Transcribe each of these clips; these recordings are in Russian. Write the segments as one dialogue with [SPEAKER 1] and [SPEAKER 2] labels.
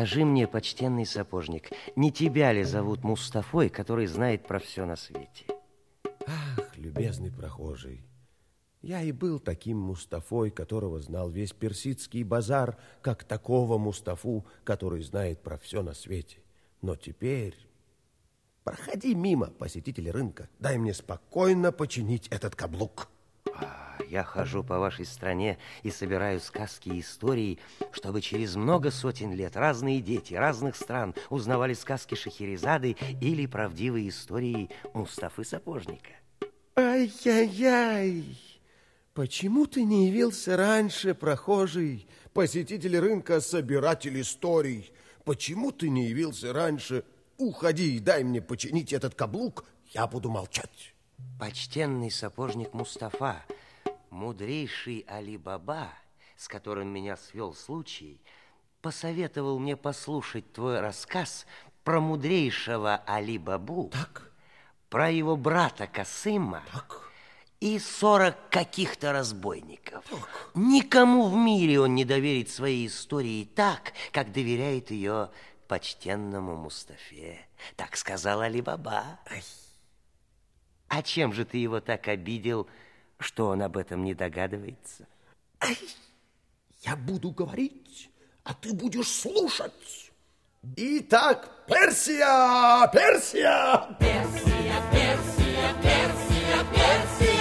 [SPEAKER 1] Скажи мне, почтенный сапожник, не тебя ли зовут Мустафой, который знает про все на свете?
[SPEAKER 2] Ах, любезный прохожий, я и был таким Мустафой, которого знал весь персидский базар, как такого Мустафу, который знает про все на свете. Но теперь... Проходи мимо, посетитель рынка. Дай мне спокойно починить этот каблук.
[SPEAKER 1] А, я хожу по вашей стране и собираю сказки и истории, чтобы через много сотен лет разные дети разных стран узнавали сказки Шахерезады или правдивые истории Мустафы Сапожника.
[SPEAKER 2] Ай-яй-яй! Почему ты не явился раньше, прохожий, посетитель рынка, собиратель историй? Почему ты не явился раньше? Уходи и дай мне починить этот каблук, я буду молчать.
[SPEAKER 1] Почтенный сапожник Мустафа, мудрейший Али-Баба, с которым меня свел случай, посоветовал мне послушать твой рассказ про мудрейшего Али-Бабу,
[SPEAKER 2] Так,
[SPEAKER 1] про его брата Касыма
[SPEAKER 2] так.
[SPEAKER 1] и сорок каких-то разбойников. Никому в мире он не доверит своей истории так, как доверяет ее почтенному Мустафе. Так сказал Али-Баба. А чем же ты его так обидел, что он об этом не догадывается?
[SPEAKER 2] Ай, я буду говорить, а ты будешь слушать. Итак, Персия, Персия!
[SPEAKER 3] Здравствуйте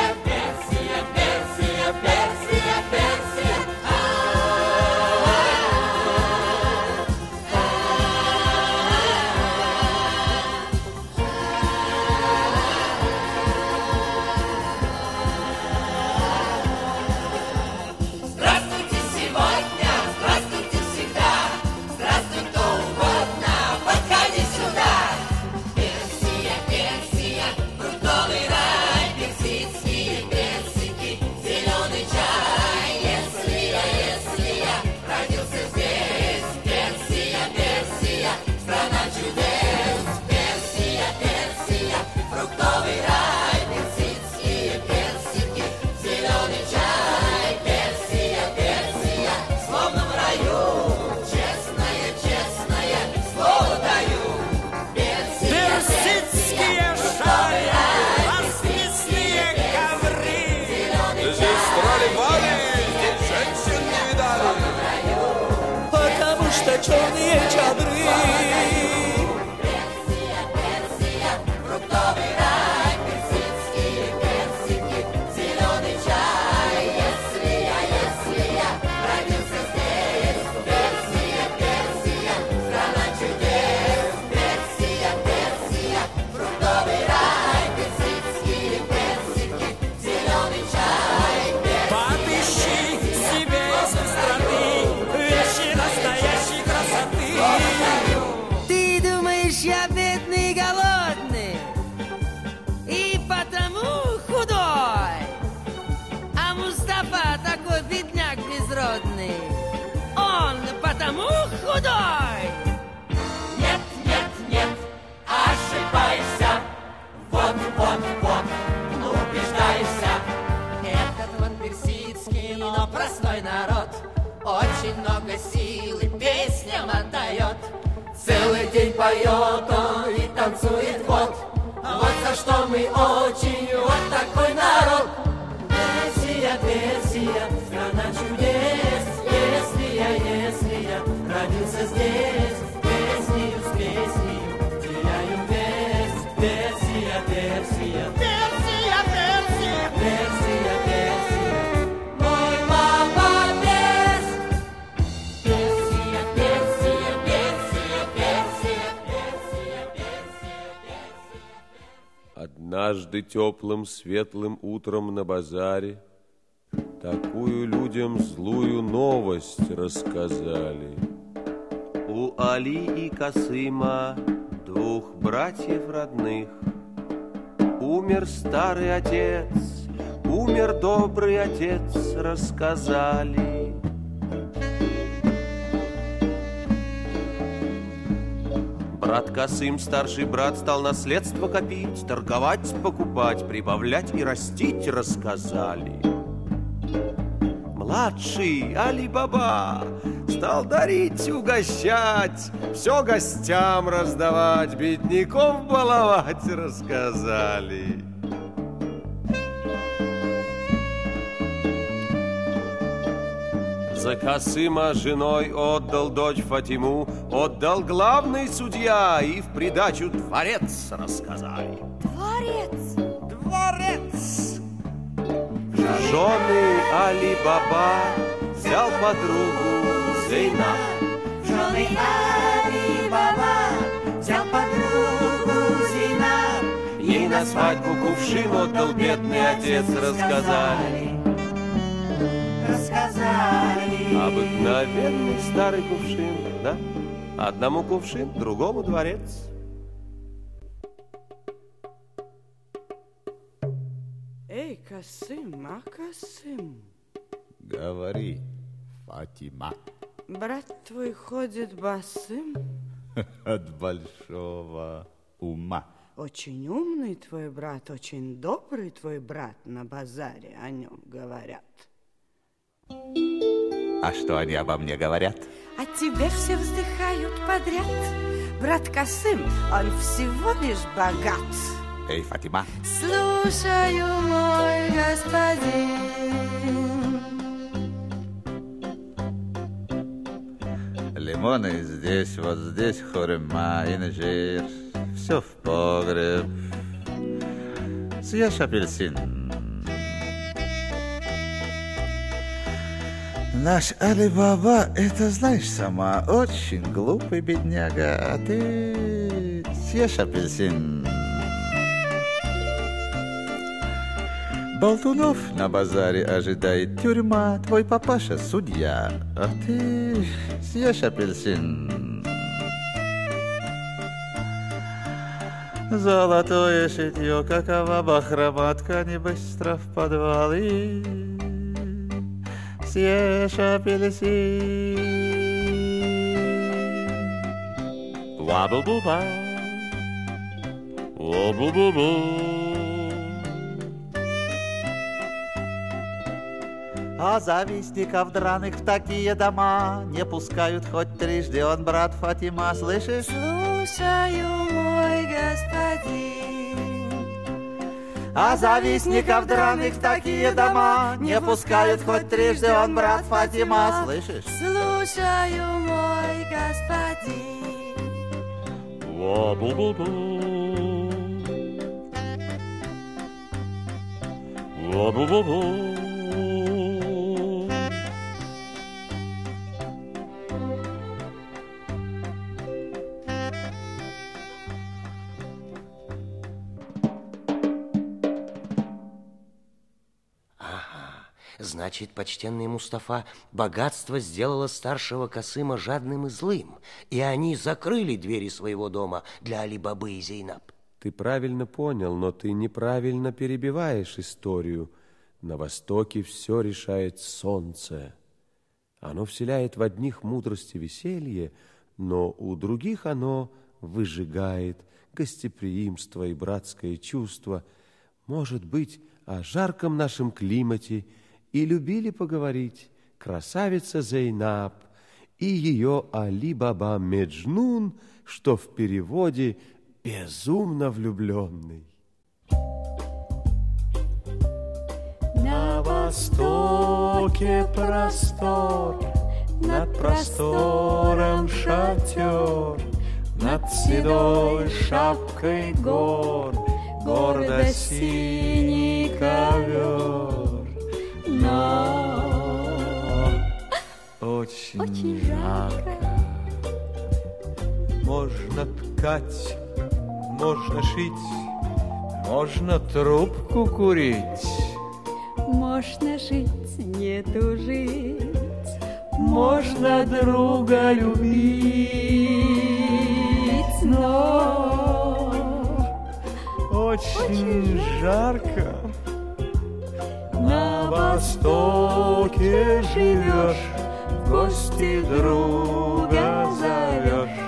[SPEAKER 2] теплым светлым утром на базаре Такую людям злую новость рассказали. У Али и Касыма, двух братьев родных, Умер старый отец, умер добрый отец, рассказали. Брат Касым, старший брат, стал наследство копить, Торговать, покупать, прибавлять и растить, рассказали. Младший Али-Баба стал дарить, угощать, Все гостям раздавать, бедняков баловать, рассказали. За Касыма женой отдал дочь Фатиму, Отдал главный судья и в придачу дворец рассказали.
[SPEAKER 4] Дворец!
[SPEAKER 1] Дворец!
[SPEAKER 2] Жены Али-Баба взял подругу Зейнаб.
[SPEAKER 3] Жены Али-Баба взял подругу Зейнаб.
[SPEAKER 2] Ей на свадьбу кувшин отдал бедный отец, рассказали.
[SPEAKER 3] Рассказали.
[SPEAKER 2] Обыкновенный старый кувшин, да? Одному кувшин, другому дворец.
[SPEAKER 5] Эй, Касым, а Касым,
[SPEAKER 6] Говори, Фатима,
[SPEAKER 5] брат твой ходит босым?
[SPEAKER 6] от большого ума.
[SPEAKER 5] Очень умный твой брат, очень добрый твой брат на базаре о нем говорят.
[SPEAKER 6] А что они обо мне говорят?
[SPEAKER 4] О тебе все вздыхают подряд. Брат Касым, он всего лишь богат.
[SPEAKER 6] Эй, Фатима,
[SPEAKER 4] Слушаю, мой господин.
[SPEAKER 6] лимоны здесь, вот здесь хурма, инжир. Все в погреб. Съешь апельсин. Наш Али-Баба, это знаешь сама, очень глупый бедняга, а ты съешь апельсин. Болтунов на базаре ожидает тюрьма, твой папаша судья, а ты съешь апельсин. Золотое шитье, какова бахрома, ткани быстро в подвал и съешь апельсин.
[SPEAKER 2] Ла-бу-бу-ба. Ла-бу-бу-бу.
[SPEAKER 6] А завистников драных в такие дома Не пускают хоть трижды, он брат Фатима, слышишь?
[SPEAKER 4] Слушаю, мой господин.
[SPEAKER 6] А завистников драных в такие дома Не пускают хоть трижды, он брат Фатима, слышишь?
[SPEAKER 4] Слушаю, мой господин.
[SPEAKER 2] Ла-бу-бу-бу. Ла-бу-бу-бу.
[SPEAKER 1] Значит, почтенный Мустафа, богатство сделало старшего Касыма жадным и злым, и они закрыли двери своего дома для Али-Бабы и Зейнаб.
[SPEAKER 2] Ты правильно понял, но ты неправильно перебиваешь историю. На востоке все решает солнце. Оно вселяет в одних мудрость и веселье, но у других оно выжигает гостеприимство и братское чувство. Может быть, о жарком нашем климате и любили поговорить красавица Зейнаб и ее Али-Баба Меджнун, что в переводе «безумно влюбленный».
[SPEAKER 7] На востоке простор, над простором шатер, над седой шапкой гор, гордо синий ковер. Но очень,
[SPEAKER 4] Очень
[SPEAKER 7] жарко. Можно ткать, можно шить,
[SPEAKER 8] Можно трубку курить,
[SPEAKER 9] Можно жить, не тужить,
[SPEAKER 8] можно друга любить, но очень жарко. На востоке живешь, в гости друга зовешь.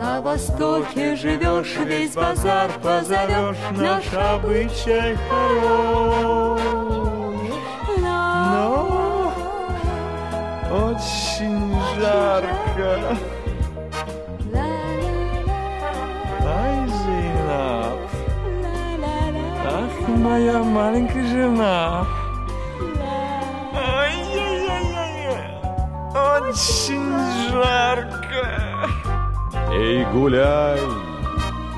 [SPEAKER 8] На востоке живешь, весь базар позовешь, наш обычай хорош. Но очень жарко. Моя маленькая жена. Ай-яй-яй-яй, очень жарко.
[SPEAKER 2] Эй, гуляй,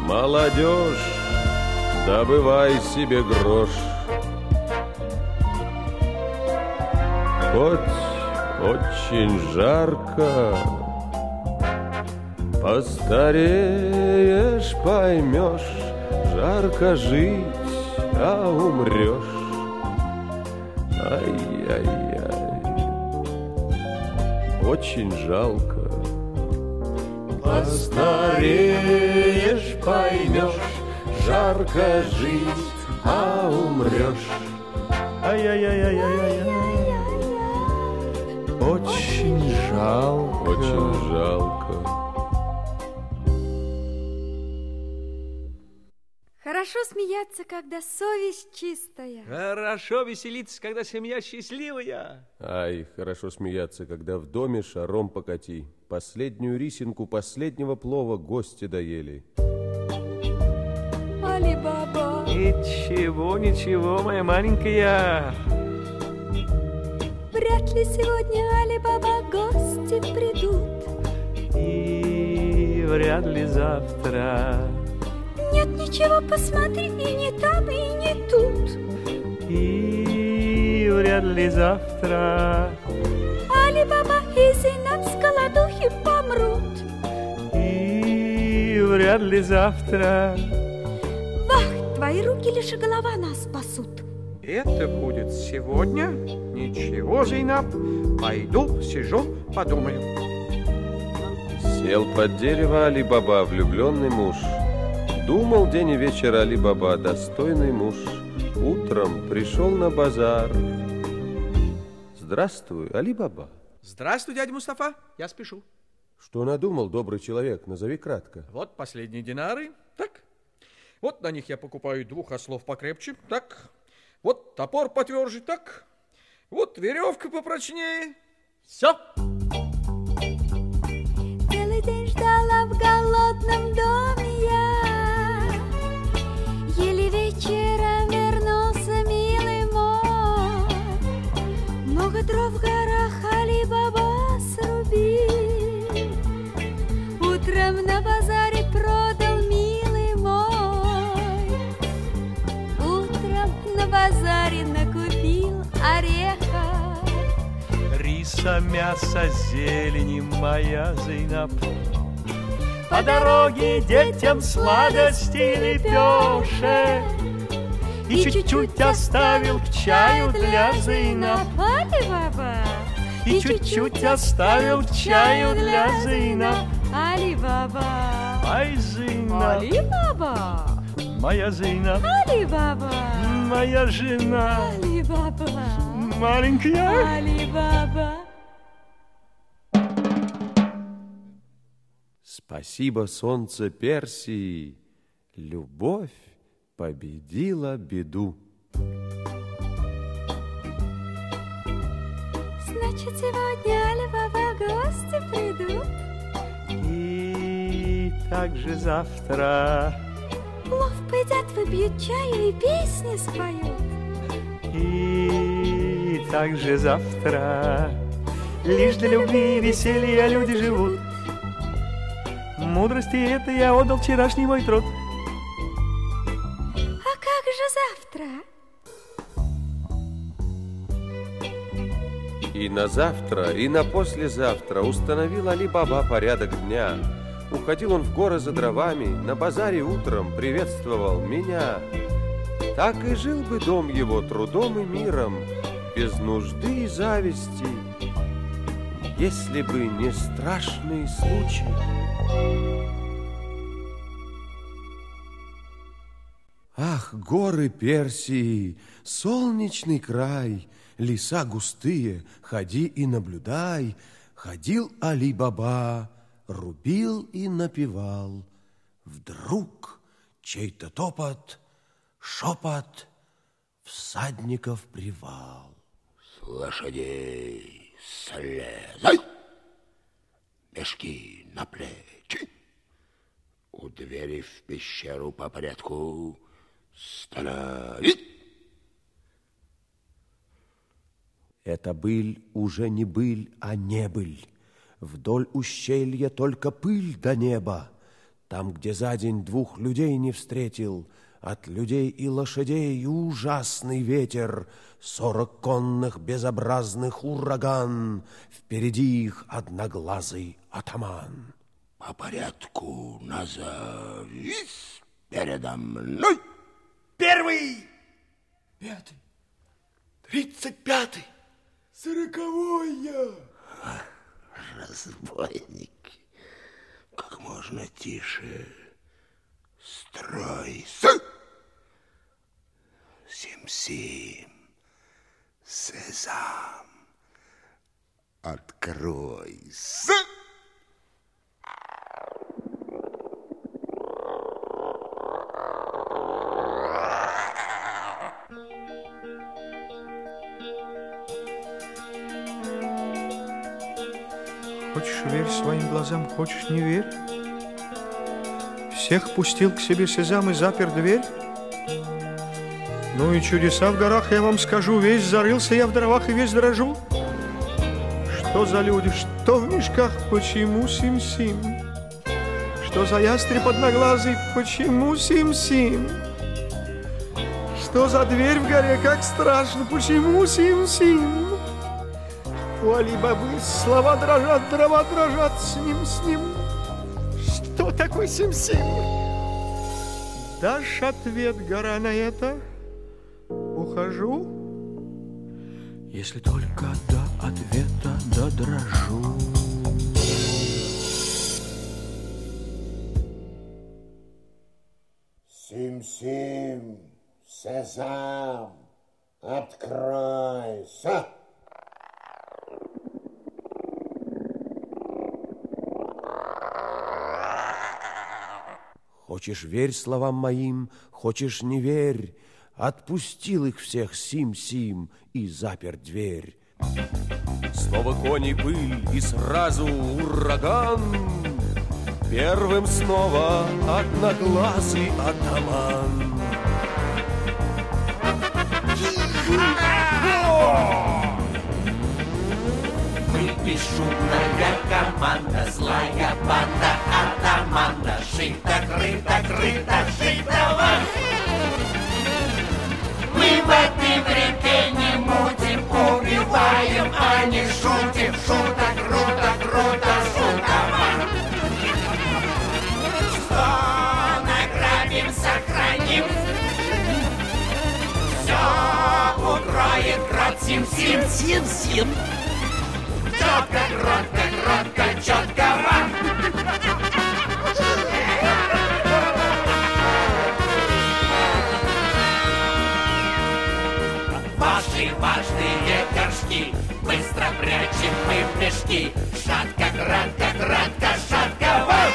[SPEAKER 2] молодежь, добывай себе грош. Хоть очень жарко, постареешь, поймешь, жарко жить, а умрешь. Ай-яй-яй, очень жалко. Постареешь, поймешь, жарко жить, а умрешь.
[SPEAKER 8] Ай-яй-яй-яй-яй-яй. Очень жалко.
[SPEAKER 2] Очень жалко.
[SPEAKER 9] Смеяться, когда совесть чистая.
[SPEAKER 8] Хорошо веселиться, когда семья счастливая.
[SPEAKER 2] Ай, хорошо смеяться, когда в доме шаром покати. Последнюю рисинку последнего плова гости доели.
[SPEAKER 9] Али-баба,
[SPEAKER 8] Ничего, ничего, моя маленькая.
[SPEAKER 9] вряд ли сегодня Али-баба гости придут.
[SPEAKER 8] И вряд ли завтра.
[SPEAKER 9] Нет ничего, посмотри, и не там, и не тут.
[SPEAKER 8] И вряд ли завтра.
[SPEAKER 9] Али-баба и Зейнаб с голодухи помрут.
[SPEAKER 8] И вряд ли завтра.
[SPEAKER 9] Вах, твои руки лишь и голова нас спасут.
[SPEAKER 10] Это будет сегодня? Ничего, Зейнаб. Пойду, сижу, подумаю.
[SPEAKER 2] Сел под дерево Али-Баба, влюбленный муж. Думал день и вечер Али-Баба, достойный муж. Утром пришел на базар. Здравствуй, Али-Баба.
[SPEAKER 10] Здравствуй, дядя Мустафа. Я спешу.
[SPEAKER 2] Что надумал, добрый человек? Назови кратко.
[SPEAKER 10] Вот последние динары. Так. Вот на них я покупаю двух ослов покрепче. Так. Вот топор потверже. Так. Вот веревка попрочнее. Все.
[SPEAKER 9] Целый день ждала в голодном доме Много дров в горах Али-Баба срубил. Утром на базаре продал, милый мой. Утром на базаре накупил ореха.
[SPEAKER 8] Риса, мясо, зелени, моя Зейнаб. По дороге детям сладости лепешек. И чуть-чуть оставил к чаю для Зейнаб.
[SPEAKER 9] Али-Баба!
[SPEAKER 8] И чуть-чуть оставил к чаю для Зейнаб.
[SPEAKER 9] Али-Баба!
[SPEAKER 8] Ай, Зейнаб,
[SPEAKER 9] Али-Баба!
[SPEAKER 8] моя Зейнаб,
[SPEAKER 9] Али-Баба!
[SPEAKER 8] моя жена,
[SPEAKER 9] Али-Баба!
[SPEAKER 8] маленькая.
[SPEAKER 9] Али-Баба!
[SPEAKER 2] Спасибо, солнце Персии. Любовь победила беду.
[SPEAKER 9] Значит, сегодня Али-Баба гости придут.
[SPEAKER 8] И также завтра,
[SPEAKER 9] Плов поедят, выпьют чаю и песни споют.
[SPEAKER 8] и также завтра. Лишь для любви и веселья люди живут. Мудрости это я отдал вчерашний мой труд.
[SPEAKER 9] Завтра?
[SPEAKER 2] И на завтра, и на послезавтра установил Али-Баба порядок дня. Уходил он в горы за дровами, на базаре утром приветствовал меня. Так и жил бы дом его трудом и миром, без нужды и зависти, если бы не страшный случай. Ах, горы Персии, солнечный край, леса густые, ходи и наблюдай. Ходил Али-Баба, рубил и напевал. Вдруг чей-то топот, шепот, всадников привал.
[SPEAKER 11] С лошадей слезай, мешки на плечи. У двери в пещеру по порядку стоять.
[SPEAKER 2] Это быль уже не быль, а не быль. Вдоль ущелья только пыль до неба. Там, где за день двух людей не встретил, от людей и лошадей ужасный ветер, Сорок конных безобразных ураган, Впереди их одноглазый атаман.
[SPEAKER 11] По порядку назовись передо мной.
[SPEAKER 12] Первый, пятый, тридцать пятый, сороковой я.
[SPEAKER 11] Разбойник, как можно тише? Стройся. Сим-сим, сезам, откройся.
[SPEAKER 8] Верь своим глазам, хочешь не верь. Всех пустил к себе Сезам и запер дверь. Ну и чудеса в горах, я вам скажу, весь зарылся я в дровах и весь дрожу. Что за люди, что в мешках, почему сим-сим? Что за ястреб одноглазый, почему сим-сим? Что за дверь в горе, как страшно, почему сим-сим? У Али-Бабы слова дрожат, дрова дрожат с ним, с ним. Что такое сим-сим? Дашь ответ, гора, на это? Ухожу? Если только до ответа додрожу.
[SPEAKER 11] Сим-сим, сезам, откройся.
[SPEAKER 2] Хочешь верь словам моим, хочешь не верь. Отпустил их всех Сим-Сим и запер дверь. Снова кони пыль и сразу ураган. Первым снова одноглазый атаман.
[SPEAKER 3] Мы бесшумная команда, злая банда, атамана, шито, крыто, крыто, шитого. Мы воды в реке не мутим, убиваем, а не шутим, шуток, круто, круто, шутово. Что награбим, сохраним, все укроет крот сим-сим, сим-сим. Четко, кротко, кротко, четко вам. Быстро прячем мы в мешки Шатко, кратко, кратко, шатко вам.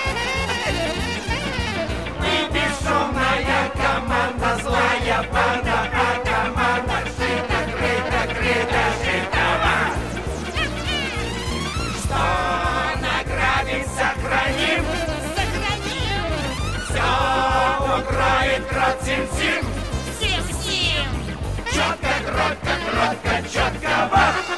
[SPEAKER 3] Мы бесшумная команда Злая банда, а команда Шито, крыто, крыто, шито вам. Что награбим, сохраним Сохраним Все укроет крот сим-сим Сим-сим Четко, кротко, кротко, четко вам.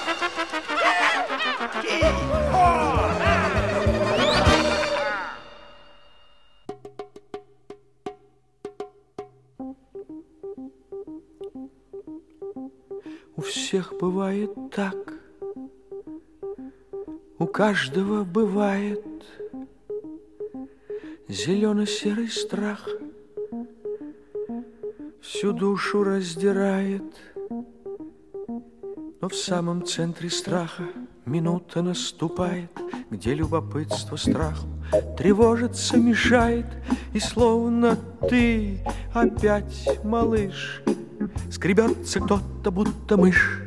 [SPEAKER 8] У всех бывает так, у каждого бывает. зелено-серый страх всю душу раздирает. Но в самом центре страха минута наступает, где любопытство страху тревожится, мешает, и словно ты опять малыш, скребется кто-то, будто мышь.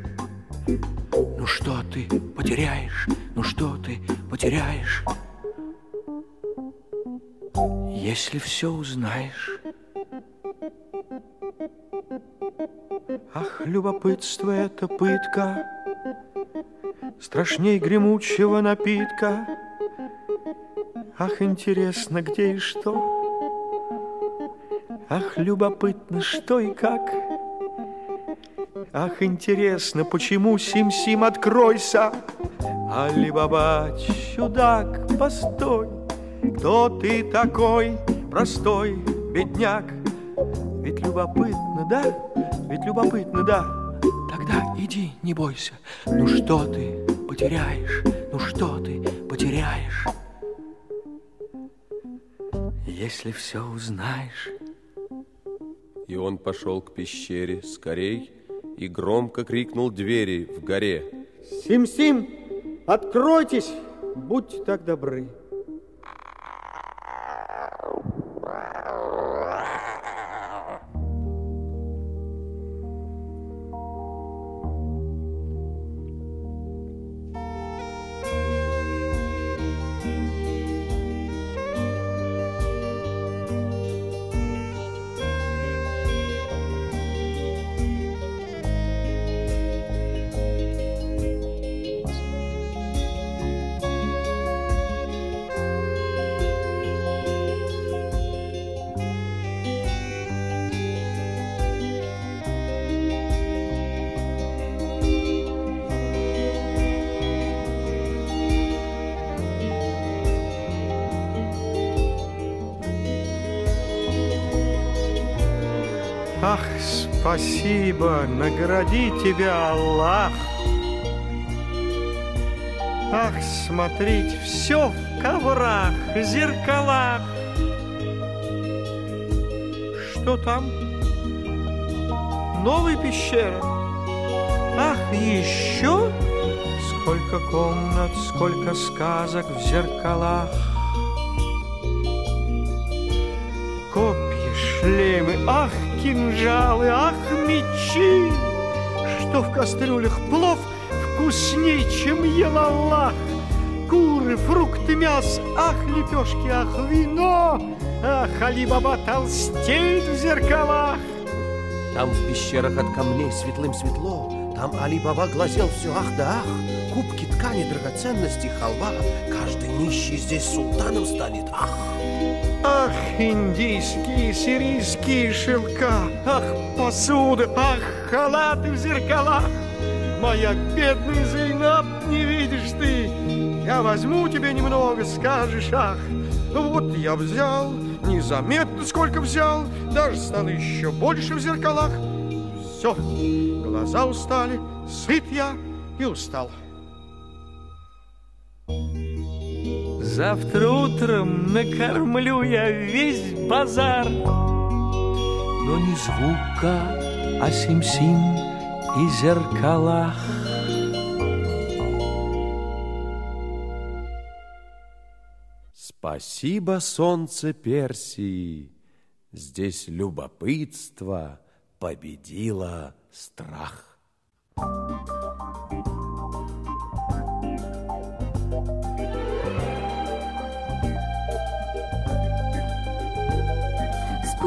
[SPEAKER 8] Ну что ты потеряешь? Ну что ты потеряешь? Если все узнаешь. Ах, любопытство — это пытка, Страшней гремучего напитка. Ах, интересно, где и что? Ах, любопытно, что и как? Ах, интересно, почему Сим-Сим, откройся? Али-Баба, чудак, постой, Кто ты такой, простой бедняк? Ведь любопытно, да? Ведь любопытно, да? Тогда иди, не бойся. Ну что ты потеряешь? Ну что ты потеряешь? Если все узнаешь.
[SPEAKER 2] И он пошел к пещере скорей и громко крикнул двери в горе.
[SPEAKER 7] Сим-Сим, откройтесь, будьте так добры. Награди тебя, Аллах. Ах, смотреть все в коврах, зеркалах. Что там? Новая пещера. Ах, еще? Сколько комнат, сколько сказок в зеркалах. Копья, шлемы, ах, кинжалы, ах, мечи, что в кастрюлях плов вкусней, чем ел Аллах. Куры, фрукты, мясо, ах, лепешки, ах, вино, ах, Али-Баба толстеет в зеркалах.
[SPEAKER 2] Там в пещерах от камней светлым светло, там Али-Баба глазел все ах да ах, кубки, ткани, драгоценности, халва. Каждый нищий здесь султаном станет, ах!
[SPEAKER 7] Ах, индийские, сирийские шелка, ах, посуда, ах, халаты в зеркалах. Моя бедная Зейнаб, не видишь ты, я возьму тебе немного, скажешь, ах. Вот я взял, незаметно сколько взял, даже стало еще больше в зеркалах. Все, глаза устали, сыт я и устал.
[SPEAKER 8] Завтра утром накормлю я весь базар. Но ни звука о сим-сим и зеркалах.
[SPEAKER 2] Спасибо, солнце Персии. Здесь любопытство победило страх.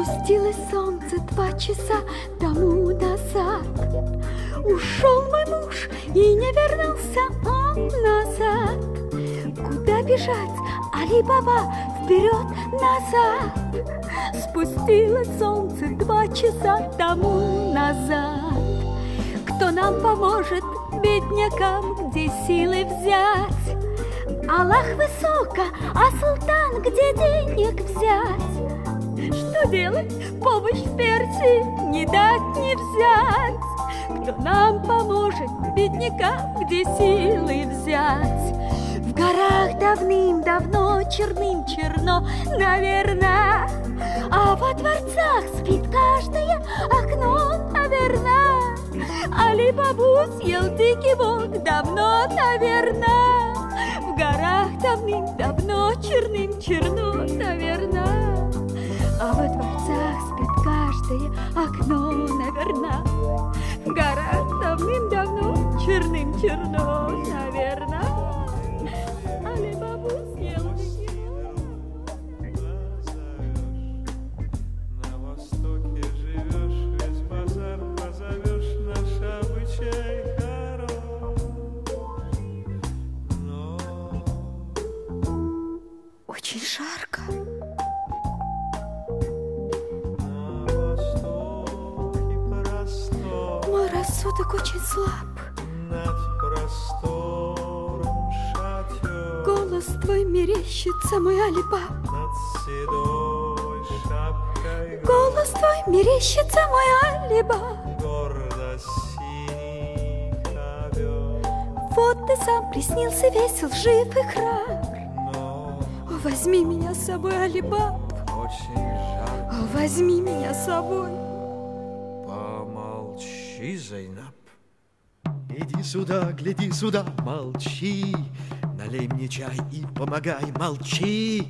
[SPEAKER 9] Спустилось солнце два часа тому назад. Ушел мой муж и не вернулся он назад. Куда бежать, Али-Баба, вперед, назад? Спустилось солнце два часа тому назад. Кто нам поможет, беднякам, где силы взять? Аллах высоко, а султан, где денег взять? Что делать? Помощь в Персии не дать, не взять. Кто нам поможет, беднякам, где силы взять? В горах давным-давно черным черно, наверное. А во дворцах спит каждое окно, наверное. Али бабу съел дикий волк давно, наверное. В горах давным-давно черным черно, наверное. А во дворцах спит каждое окно, наверное. В горах давным-давно черным черно, наверное. Али бабу съел дикий
[SPEAKER 8] На
[SPEAKER 9] рассудок очень слаб.
[SPEAKER 8] Над простором шатер,
[SPEAKER 9] Голос твой мерещится, мой Алибаб.
[SPEAKER 8] над седой шапкой
[SPEAKER 9] Голос твой мерещится, мой Алибаб.
[SPEAKER 8] гордо синий ковер.
[SPEAKER 9] Вот ты сам приснился весел, жив и храбр. О, возьми меня с собой, Алибаб.
[SPEAKER 8] Очень жарко.
[SPEAKER 9] О, возьми меня с собой.
[SPEAKER 13] Зайнаб.
[SPEAKER 14] Иди сюда, гляди сюда, молчи. Налей мне чай и помогай, молчи.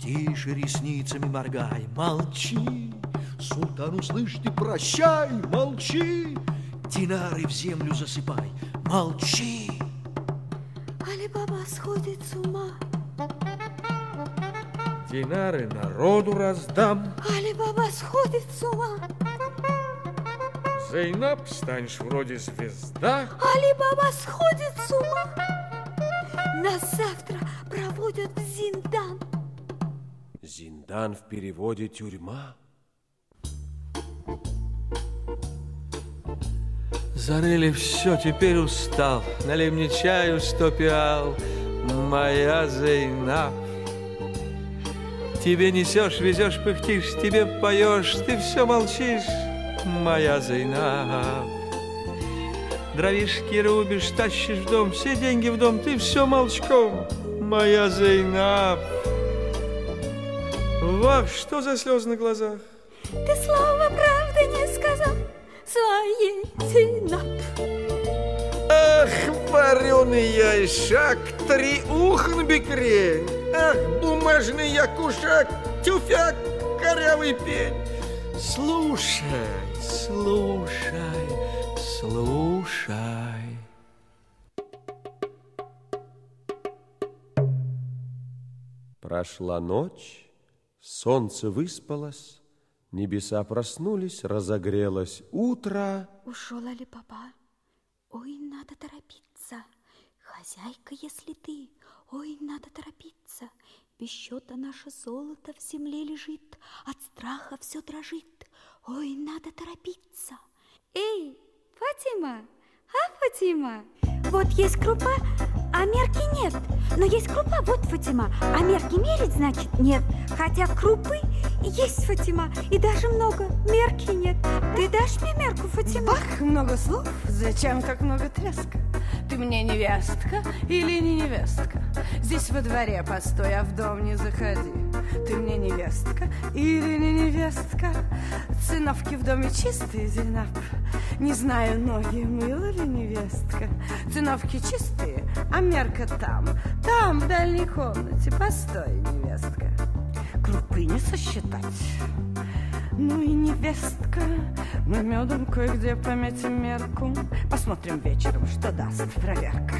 [SPEAKER 14] Тише ресницами моргай, молчи. Султан, услышь ты, прощай, молчи. Динары в землю засыпай, молчи.
[SPEAKER 9] Алибаба сходит с ума.
[SPEAKER 13] Динары народу раздам.
[SPEAKER 9] Алибаба сходит с ума.
[SPEAKER 13] Зайнаб, станешь вроде звезда.
[SPEAKER 9] Алибаба сходит с ума. Нас завтра проводят в Зиндан.
[SPEAKER 2] Зиндан в переводе тюрьма.
[SPEAKER 8] Зарыли все, теперь устал. Налей мне чаю сто пиал, моя Зейнаб. Тебе несешь, везешь, пыхтишь, тебе поешь, ты все молчишь, моя Зейнаб. Дровишки рубишь, тащишь в дом, все деньги в дом, ты все молчком, моя Зейнаб. Вах, что за слезы на глазах?
[SPEAKER 9] Ты слова правды не сказал своей Зинаб.
[SPEAKER 13] Ах, вареный яйшак, три ухн бекрень. Ах, бумажный якушак, тюфяк, корявый пень.
[SPEAKER 8] Слушай, слушай, слушай.
[SPEAKER 2] Прошла ночь, солнце выспалось, небеса проснулись, разогрелось утро.
[SPEAKER 9] Ушел Алибаба. Ой, надо торопиться. Хозяйка, если ты, ой, надо торопиться. Без счета наше золото в земле лежит, от страха все дрожит. Ой, надо торопиться. Эй, Фатима, а, Фатима? Вот есть крупа, а мерки нет. Но есть крупа, вот, Фатима, а мерки мерить, значит, нет. Хотя крупы есть, Фатима, и даже много, мерки нет. Ты дашь мне мерку, Фатима?
[SPEAKER 5] Бах, много слов, зачем так много треска? Ты мне невестка или не невестка? Здесь во дворе постой, а в дом не заходи. Ты мне невестка или не невестка? Циновки в доме чистые, Зинаб. Не знаю, ноги мыла ли невестка. Циновки чистые, а мерка там. Там, в дальней комнате, постой, невестка. Крупы не сосчитать. Ну и невестка, мы медом кое-где пометим мерку. Посмотрим вечером, что даст проверка.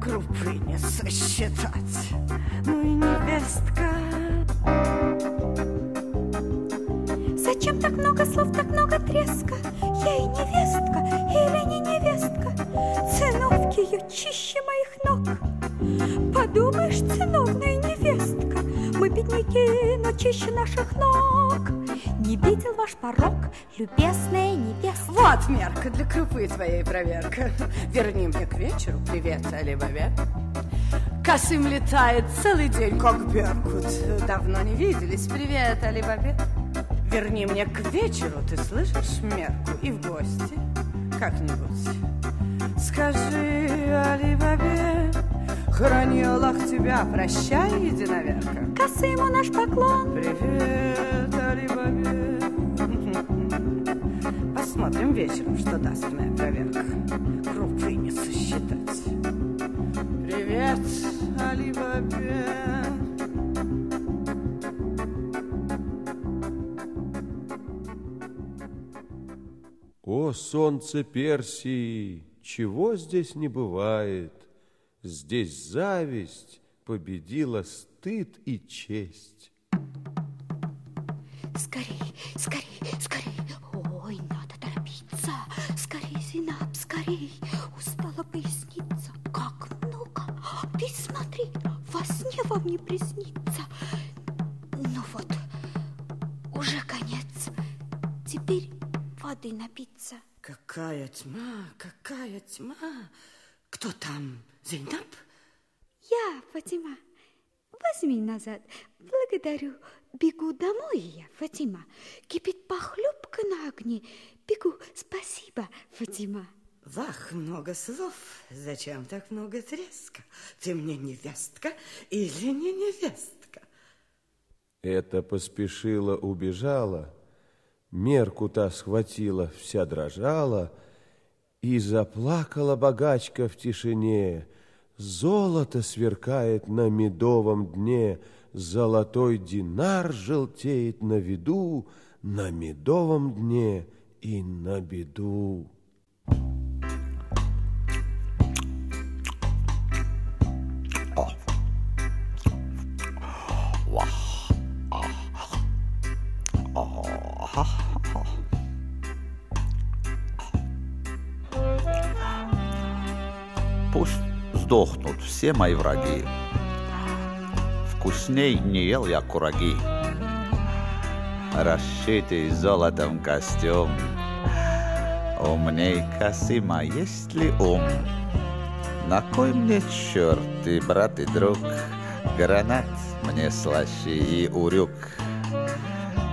[SPEAKER 5] Крупы не сосчитать. Ну и невестка.
[SPEAKER 9] Зачем так много слов, так много треска? И невестка, или не невестка? Циновки ее чище моих ног. Подумаешь, циновная невестка, мы бедняки, но чище наших ног. Не видел ваш порог, любезная невестка.
[SPEAKER 5] Вот мерка для крупы твоей проверка. Верни мне к вечеру привет, Алибабе. Касым летает целый день, как Беркут. Давно не виделись. Привет, Алибабе. Верни мне к вечеру, ты слышишь, мерку, и в гости как-нибудь. Скажи, Алибабе, Храни Аллах тебя, прощай, единоверка.
[SPEAKER 9] Косыму наш поклон.
[SPEAKER 5] Привет, Али-Бабе. Посмотрим вечером, что даст моя проверка. Крупы не сосчитать. Привет, Али-Бабе.
[SPEAKER 2] О, солнце Персии, чего здесь не бывает? Здесь зависть победила стыд и честь.
[SPEAKER 9] Скорей, скорей, скорей. Ой, надо торопиться. Скорей, Зинаб, скорей. Устала поясница. Как много. Ты смотри, во сне вам не приснится. Ну вот, уже конец. Теперь воды напиться.
[SPEAKER 5] Какая тьма, какая тьма. Кто там? Зейнаб?
[SPEAKER 9] Я, Фатима. Возьми назад. Благодарю. Бегу домой я, Фатима. Кипит похлебка на огне. Бегу. Спасибо, Фатима.
[SPEAKER 5] Вах, много слов. Зачем так много треска? Ты мне невестка или не невестка?
[SPEAKER 2] Это поспешила, убежала, мерку та схватила, вся дрожала, и заплакала богачка в тишине. Золото сверкает на медовом дне, Золотой динар желтеет на виду, На медовом дне и на беду.
[SPEAKER 6] Сдохнут все мои враги. Вкусней не ел я кураги. Расшитый золотом костюм. Умней Касима есть ли ум? На кой мне черт и брат и друг? Гранат мне слаще и урюк.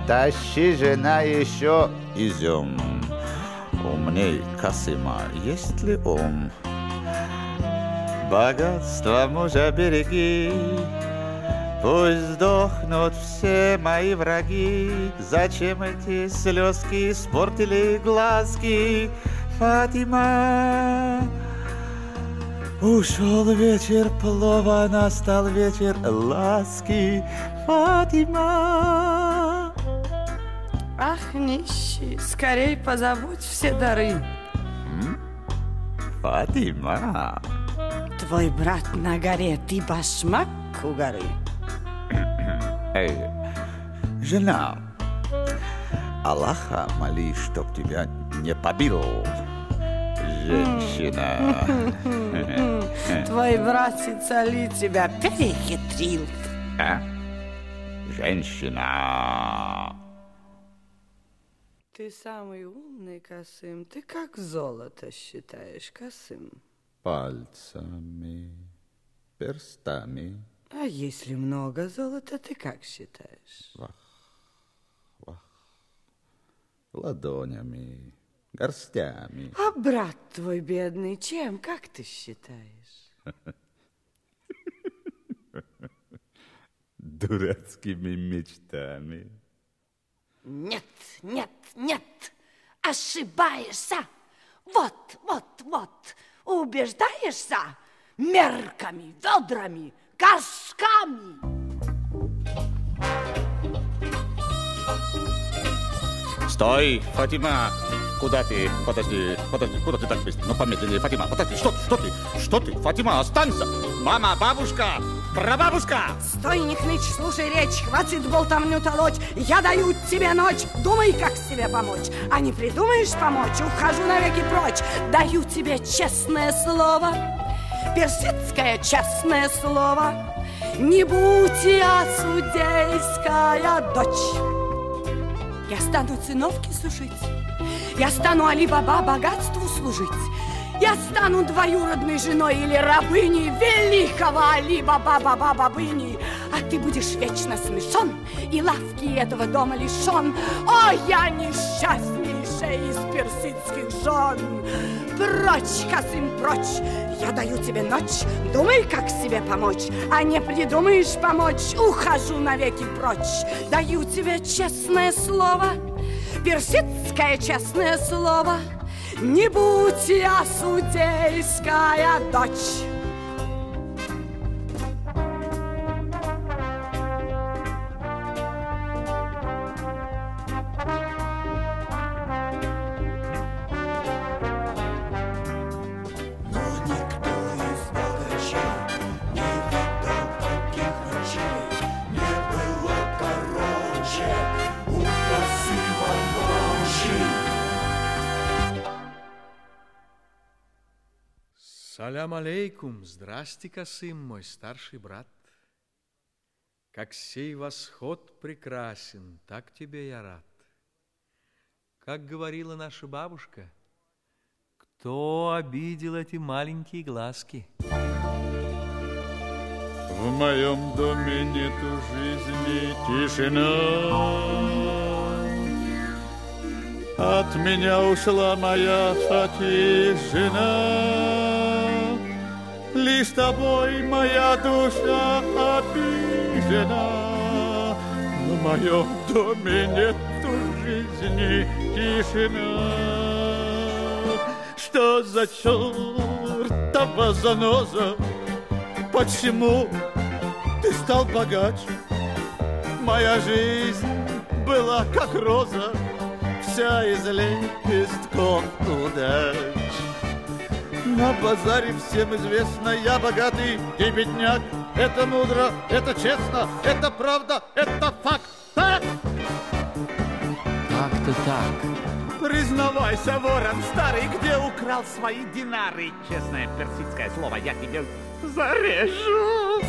[SPEAKER 6] Тащи, жена, еще изюм. Умней Касима есть ли ум? Богатство мужа береги, Пусть сдохнут все мои враги. Зачем эти слезки испортили глазки? Фатима, Ушел вечер плова, настал вечер ласки. Фатима.
[SPEAKER 5] Ах, нищий, скорей позабудь все дары.
[SPEAKER 6] Фатима.
[SPEAKER 5] Твой брат на горе, ты башмак у горы.
[SPEAKER 6] Эй, жена, Аллаха моли, чтоб тебя не побил. Женщина.
[SPEAKER 5] Твой братец Али тебя перехитрил.
[SPEAKER 6] А? Женщина.
[SPEAKER 5] Ты самый умный, Касым. Ты как золото считаешь, Касым?
[SPEAKER 6] Пальцами, перстами.
[SPEAKER 5] А если много золота, ты как считаешь?
[SPEAKER 6] Вах, вах. Ладонями, горстями.
[SPEAKER 5] А брат твой бедный чем, как ты считаешь?
[SPEAKER 6] Дурацкими мечтами.
[SPEAKER 15] Нет, нет, нет, ошибаешься. Вот, вот, вот, убеждаешься мерками, ведрами, горшками.
[SPEAKER 6] Стой, Фатима! Куда ты? Подожди, подожди, куда ты так быстро? Ну, помедленнее, Фатима, подожди, что ты, что ты? Что ты? Фатима, останься! Мама, бабушка, прабабушка!
[SPEAKER 5] Стой, не хнычь, слушай речь, хватит болтовню толочь. Я даю тебе ночь, думай, как себе помочь. А не придумаешь помочь, ухожу навеки прочь. Даю тебе честное слово, персидское честное слово. Не будь я судейская дочь. Я стану циновки сушить, я стану Али-Баба богатству служить. Я стану двоюродной женой или рабыней великого Али-Баба-Баба-Бабыни. А ты будешь вечно смешон и лавки этого дома лишен. О, я несчастнейший! лучшая из персидских жен. Прочь, Касым, прочь, я даю тебе ночь, думай, как себе помочь, а не придумаешь помочь, ухожу навеки прочь. Даю тебе честное слово, персидское честное слово, не будь я судейская дочь.
[SPEAKER 8] Салям алейкум, здрасте, Касым, мой старший брат. Как сей восход прекрасен, так тебе я рад. Как говорила наша бабушка, кто обидел эти маленькие глазки?
[SPEAKER 6] В моем доме нету жизни тишина. От меня ушла моя Фати жена. Лишь тобой моя душа обижена. В моем доме нету жизни тишина. Что за чертова заноза? Почему ты стал богаче? Моя жизнь была как роза, Вся из лепестков удач. На базаре всем известно, я богатый и бедняк. Это мудро, это честно, это правда, это факт. Так?
[SPEAKER 16] Как-то так.
[SPEAKER 6] Признавайся, ворон старый, где
[SPEAKER 17] украл свои динары. Честное персидское слово, я тебе зарежу.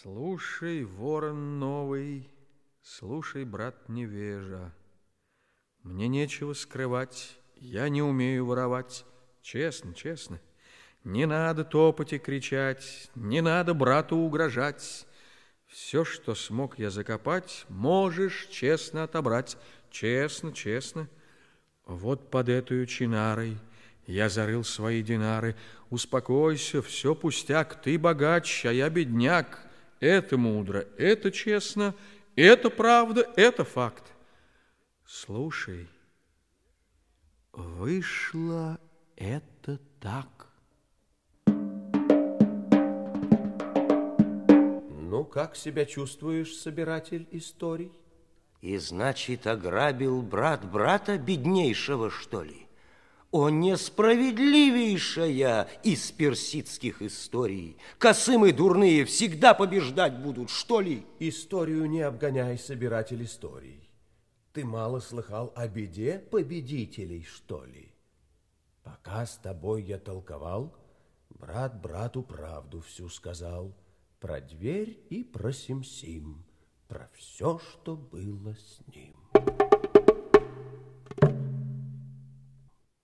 [SPEAKER 8] Слушай, ворон новый, слушай, брат невежа. Мне нечего скрывать, я не умею воровать. Честно, честно. Не надо топать и кричать, не надо брату угрожать. Все, что смог я закопать, можешь честно отобрать. Честно, честно. Вот под этой чинарой я зарыл свои динары. Успокойся, все пустяк, ты богач, а я бедняк. Это мудро, это честно, это правда, это факт. Слушай, вышло это так.
[SPEAKER 2] Ну, как себя чувствуешь, собиратель историй?
[SPEAKER 1] И значит, ограбил брат брата беднейшего, что ли? О, несправедливейшая из персидских историй! Косымы дурные всегда побеждать будут, что ли?
[SPEAKER 2] Историю не обгоняй, собиратель историй. Ты мало слыхал о беде победителей, что ли? Пока с тобой я толковал, брат брату правду всю сказал про дверь и про Сим-Сим, про все, что было с ним.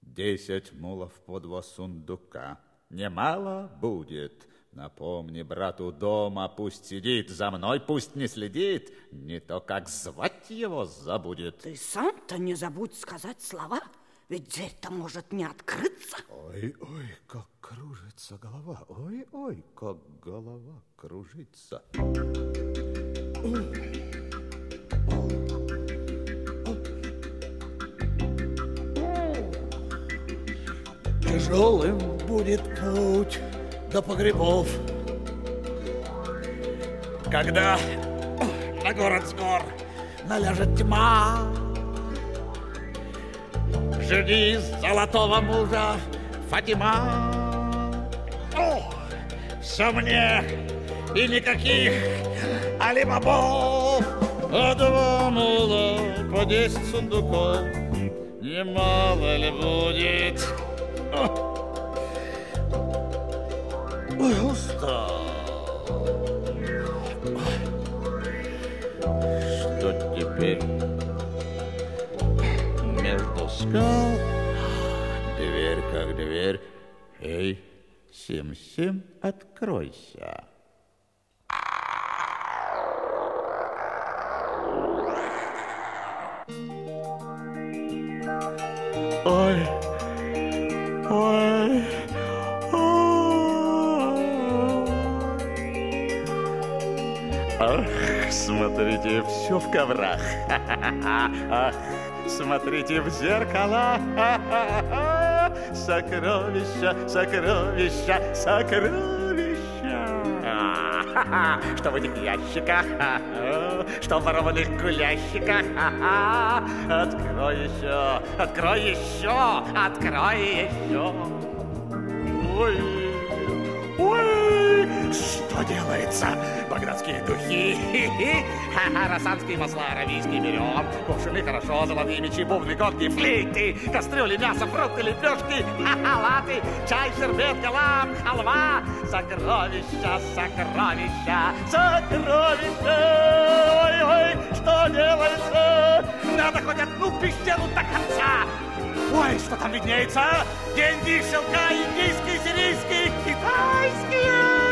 [SPEAKER 6] Десять мулов по два сундука. Немало будет. Напомни брату дома, пусть сидит, за мной пусть не следит, не то как звать его забудет.
[SPEAKER 18] Ты сам-то не забудь сказать слова, ведь дверь-то может не открыться.
[SPEAKER 6] Ой, ой, как кружится голова, ой, ой, как голова кружится.
[SPEAKER 19] Тяжелым будет путь до погребов. Когда на город с гор наляжет тьма, Жди золотого мужа Фатима. О, все мне и никаких алибабов.
[SPEAKER 6] А два мула по десять сундуков Немало ли будет? Ой, устал. Что теперь? Между скал Дверь как дверь Эй, Сим-Сим, откройся Ах, смотрите, все в коврах. Ах, смотрите в зеркала. Сокровища, сокровища, сокровища. Что в этих ящиках, что в ворованных гулящиках. Открой еще, открой еще, открой еще. Ой, что делается? Багдадские духи, росанские масла аравийские берем, кувшины хорошо, золотые мечи, бубны, когти, флейты, кастрюли, мясо, фрукты, лепешки, латы, чай, шербет, галам, халва, сокровища, сокровища, сокровища. Ой, ой, что делается? Надо хоть одну пещеру до конца. Ой, что там виднеется? Деньги, шелка, индийские, сирийские, китайские.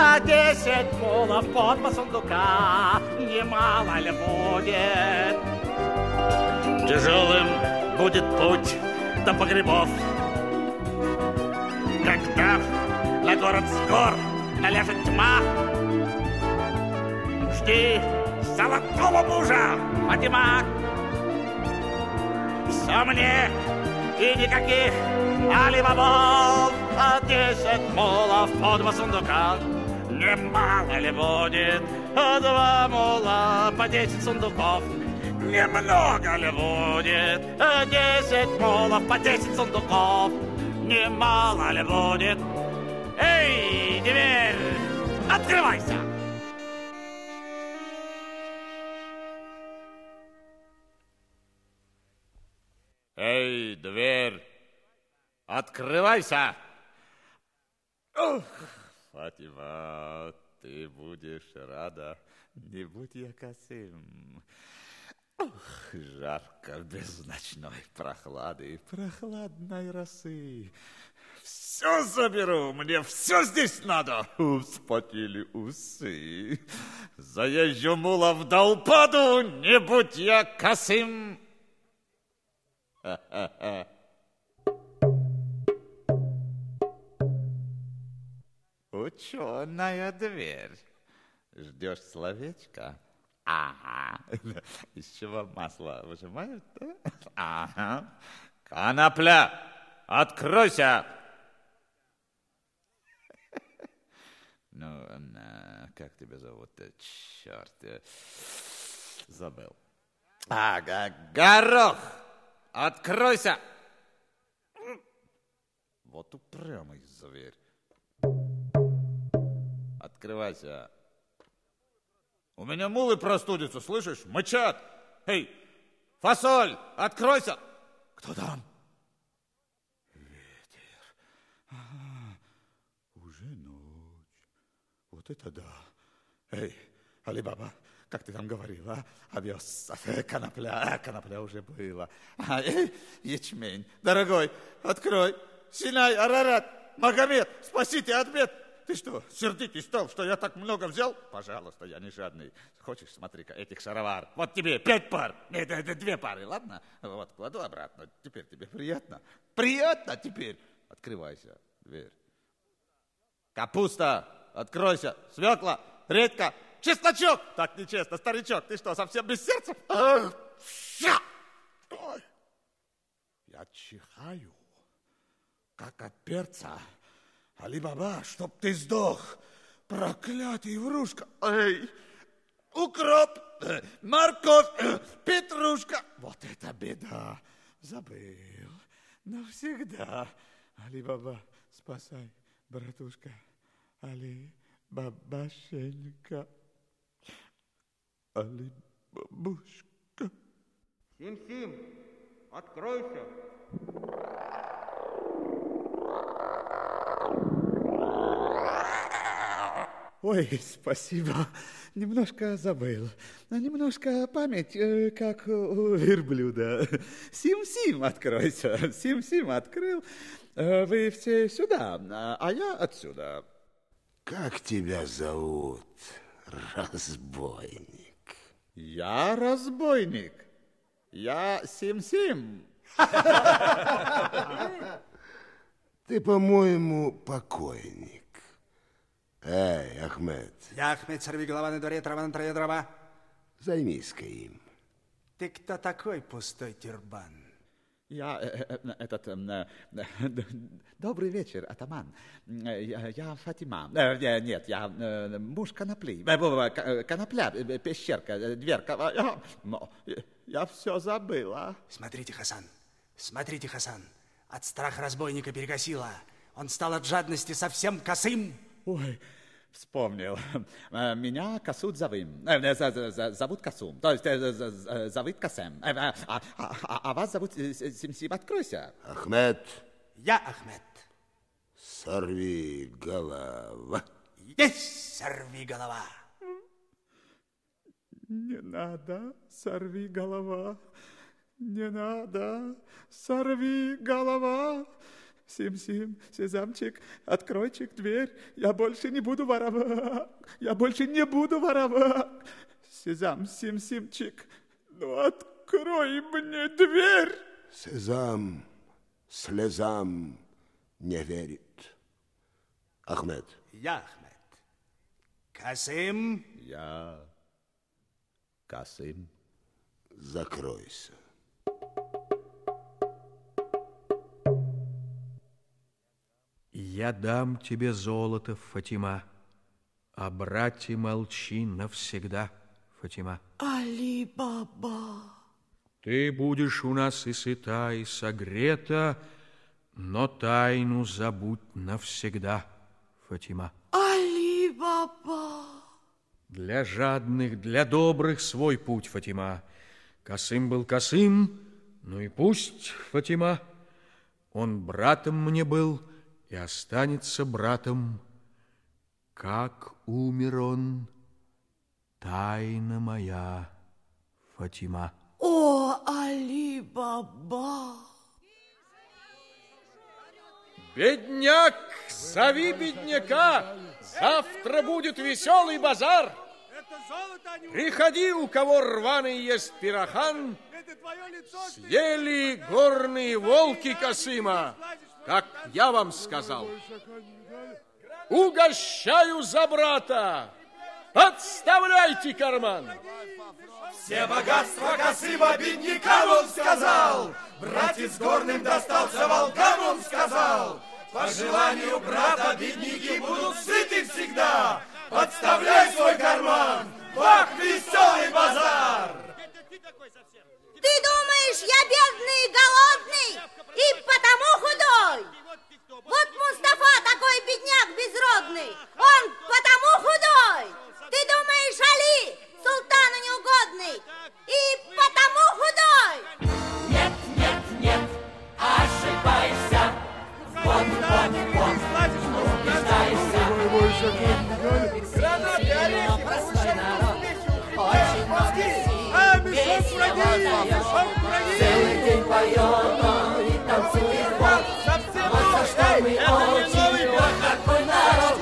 [SPEAKER 6] А десять мулов под по сундука немало ли будет? Тяжелым будет путь до погребов. Когда на город с гор наляжет тьма, жди золотого мужа, Фатима. Все мне и никаких алибабов, а десять мулов под два сундука. Немало ли будет, а два мула по десять сундуков. Немного ли будет, а десять мулов по десять сундуков. Немало ли будет. Эй, дверь, открывайся! Эй, дверь, открывайся! Ух, Фатима, ты будешь рада, не будь я косым. Ух, жарко, без ночной прохлады, прохладной росы. Все заберу, мне все здесь надо. Вспотели усы. Заезжу мулов до упаду, не будь я косым. Ха-ха-ха. Ученая дверь. Ждешь словечко? Ага. Из чего масло выжимают? Ага. Конопля, откройся! Ну, как тебя зовут? Черт, я забыл. Ага, горох, откройся! Вот упрямый зверь. Открывайся. У меня мулы простудятся, слышишь? Мычат. Эй, фасоль, откройся. Кто там? Ветер. Ага, уже ночь. Вот это да. Эй, Алибаба, как ты там говорила, овес, конопля, конопля уже было. А, эй, ячмень, дорогой, открой. Синай, Арарат, Магомед, спасите от бед. Ты что, сердитый стал, что я так много взял? Пожалуйста, я не жадный. Хочешь, смотри-ка, этих шаровар. Вот тебе пять пар. Нет, это две пары, ладно? Вот, кладу обратно. Теперь тебе приятно? Приятно теперь? Открывайся, дверь. Капуста, откройся. Свекла, редька, чесночок. Так нечестно, старичок, ты что, совсем без сердца? Я чихаю, как от перца. Али-Баба, чтоб ты сдох, проклятый врушка. Эй, укроп, э, морковь, э, петрушка. Вот это беда. Забыл. Навсегда. Али-Баба, спасай, братушка. Али-Бабашенька. Али-Бабушка.
[SPEAKER 20] Сим-Сим, откройся.
[SPEAKER 6] Ой, спасибо. Немножко забыл. Немножко память, э, как у верблюда. Сим-Сим, откройся. Сим-Сим открыл. Э, Вы все сюда, а я отсюда.
[SPEAKER 11] Как тебя зовут, разбойник?
[SPEAKER 6] Я разбойник. Я Сим-Сим.
[SPEAKER 11] Ты, по-моему, покойник. Эй, Ахмед,
[SPEAKER 21] Я Ахмед, сорви голова на дворе, трава на траве дрова.
[SPEAKER 11] займись-ка им.
[SPEAKER 21] Ты кто такой, пустой тюрбан?
[SPEAKER 6] Я э, э, этот... э, э, д- Добрый вечер, атаман. Я, я Фатима. Нет, я муж конопли. Конопля, пещерка, дверка. Я- но Я все забыла.
[SPEAKER 21] Смотрите, Хасан, смотрите, Хасан. От страха разбойника перекосило. Он стал от жадности совсем косым.
[SPEAKER 6] Ой, вспомнил. Э, Меня Касут Завым. Э, э, за- за- за- Зовут Касум. То есть за- за- за- зовут Касем. А, а- а- а вас зовут Симсим. Откройся.
[SPEAKER 11] Ахмед,
[SPEAKER 21] Я Ахмед.
[SPEAKER 11] сорви голова.
[SPEAKER 21] Есть сорви голова.
[SPEAKER 6] Не надо, сорви голова. Не надо, сорви голова. Сим-сим, сезамчик, откройчик дверь. Я больше не буду воровать. Я больше не буду воровать. Сезам, сим-симчик, ну открой мне дверь.
[SPEAKER 11] Сезам слезам не верит. Ахмед,
[SPEAKER 21] Я Ахмед. Касым.
[SPEAKER 6] Я Касым.
[SPEAKER 11] закройся.
[SPEAKER 8] Я дам тебе золото, Фатима, а братья молчи навсегда, Фатима.
[SPEAKER 5] Али-Баба.
[SPEAKER 8] Ты будешь у нас и сыта, и согрета, но тайну забудь навсегда, Фатима.
[SPEAKER 5] Али-Баба.
[SPEAKER 8] Для жадных, для добрых свой путь, Фатима. Косым был косым, ну и пусть, Фатима. Он братом мне был и останется братом. Как умер он, тайна моя, Фатима.
[SPEAKER 5] О, Али-Баба.
[SPEAKER 13] Бедняк, зови бедняка, завтра будет веселый базар. Приходи, у кого рваный есть пирохан, съели горные волки Косыма, как я вам сказал. Угощаю за брата, подставляйте карман.
[SPEAKER 3] Все богатства Косыма беднякам он сказал. Братец горным достался волкам, он сказал. По желанию брата бедняки будут сыты всегда. Подставляй свой карман, бах, веселый базар!
[SPEAKER 22] Ты думаешь, я бедный и голодный, и потому худой? Вот Мустафа такой бедняк безродный, он потому худой. Ты думаешь, Али султану неугодный, и потому худой?
[SPEAKER 3] Нет, нет, нет, ошибайся. Вот, вот, вот, убеждайся.
[SPEAKER 20] Гранаты, орехи,
[SPEAKER 3] Целый день поет он и танцует вот. Вот за что мы очень вот такой народ.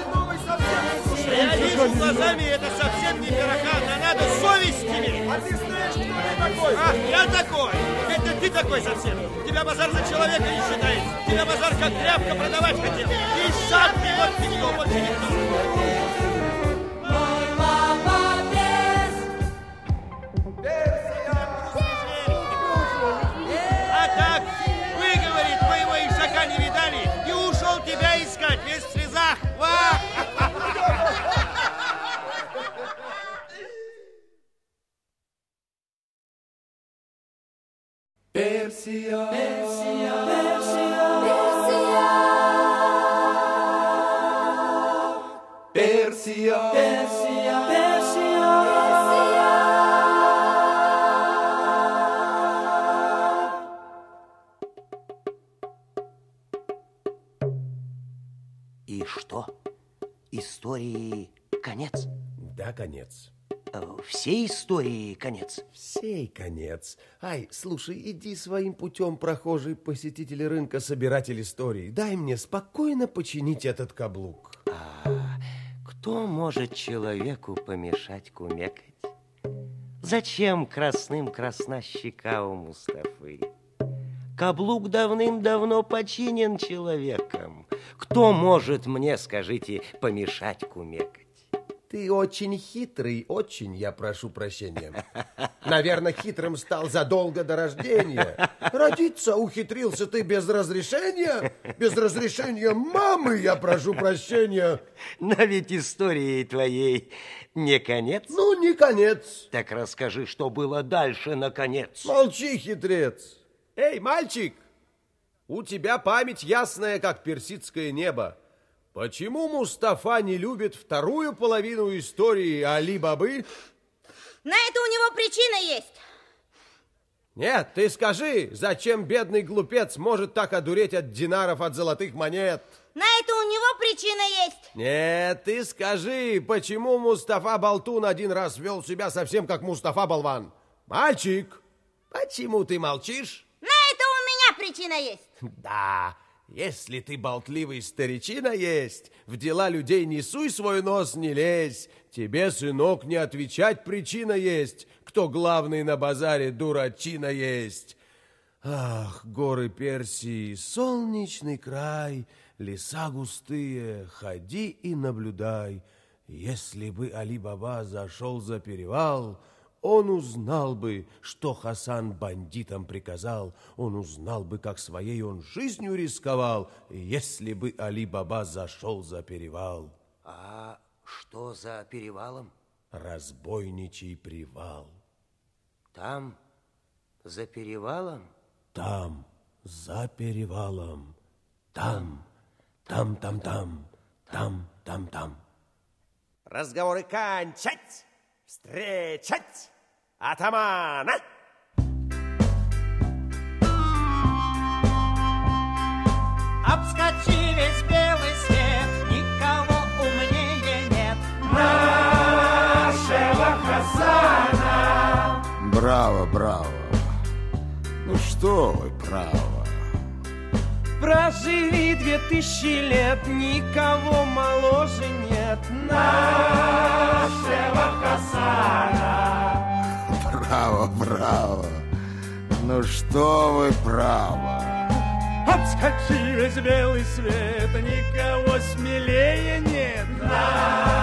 [SPEAKER 20] Вижу глазами, это совсем не пирохан, а надо совесть иметь. А ты знаешь, кто я такой? А, я такой. Это ты такой совсем. Тебя базар за человека не считает. Тебя базар как тряпка продавать хотел. И сам ты вот никто, вот никто.
[SPEAKER 3] Мой папа без
[SPEAKER 20] видали и ушел тебя искать весь в слезах.
[SPEAKER 3] Персия, Персия,
[SPEAKER 1] конец. Э, Всей истории конец?
[SPEAKER 2] Всей конец. Ай, слушай, иди своим путем, прохожий посетитель рынка, собиратель историй. Дай мне спокойно починить этот каблук.
[SPEAKER 1] Кто может человеку помешать кумекать? Зачем красным красна щека у Мустафы? Каблук давным-давно починен человеком. Кто может мне, скажите, помешать кумекать?
[SPEAKER 2] Ты очень хитрый, очень, я прошу прощения. Наверное, хитрым стал задолго до рождения. Родиться ухитрился ты без разрешения? Без разрешения мамы, я прошу прощения.
[SPEAKER 1] Но ведь истории твоей не конец.
[SPEAKER 2] Ну, не конец.
[SPEAKER 1] Так расскажи, что было дальше, наконец.
[SPEAKER 2] Молчи, хитрец. Эй, мальчик, у тебя память ясная, как персидское небо. Почему Мустафа не любит вторую половину истории Али-Бабы?
[SPEAKER 22] На это у него причина есть.
[SPEAKER 2] Нет, ты скажи, зачем бедный глупец может так одуреть от динаров, от золотых монет?
[SPEAKER 22] На это у него причина есть.
[SPEAKER 2] Нет, ты скажи, почему Мустафа Болтун один раз вел себя совсем как Мустафа Болван? Мальчик, почему ты молчишь?
[SPEAKER 22] На это у меня причина есть.
[SPEAKER 2] Да, если ты болтливый старичина есть, в дела людей не суй свой нос, не лезь. Тебе, сынок, не отвечать причина есть, кто главный на базаре дурачина есть. Ах, горы Персии, солнечный край, леса густые, ходи и наблюдай. Если бы Али-Баба зашел за перевал, он узнал бы, что Хасан бандитам приказал, он узнал бы, как своей он жизнью рисковал, если бы Али-Баба зашел за перевал.
[SPEAKER 1] А что за перевалом?
[SPEAKER 2] Разбойничий привал.
[SPEAKER 1] Там, за перевалом?
[SPEAKER 2] Там, за перевалом. Там, там, там, там, там, там, там. Разговоры кончать, встречать атамана!
[SPEAKER 3] Обскочи весь белый свет, никого умнее нет.
[SPEAKER 11] Нашего Хасана! Браво, браво. Ну что вы, право.
[SPEAKER 3] Проживи две тысячи лет, никого моложе нет. Нашего Хасана!
[SPEAKER 11] Браво, браво. Ну что вы, право.
[SPEAKER 3] Обскочи весь белый свет, никого смелее нет. Нашего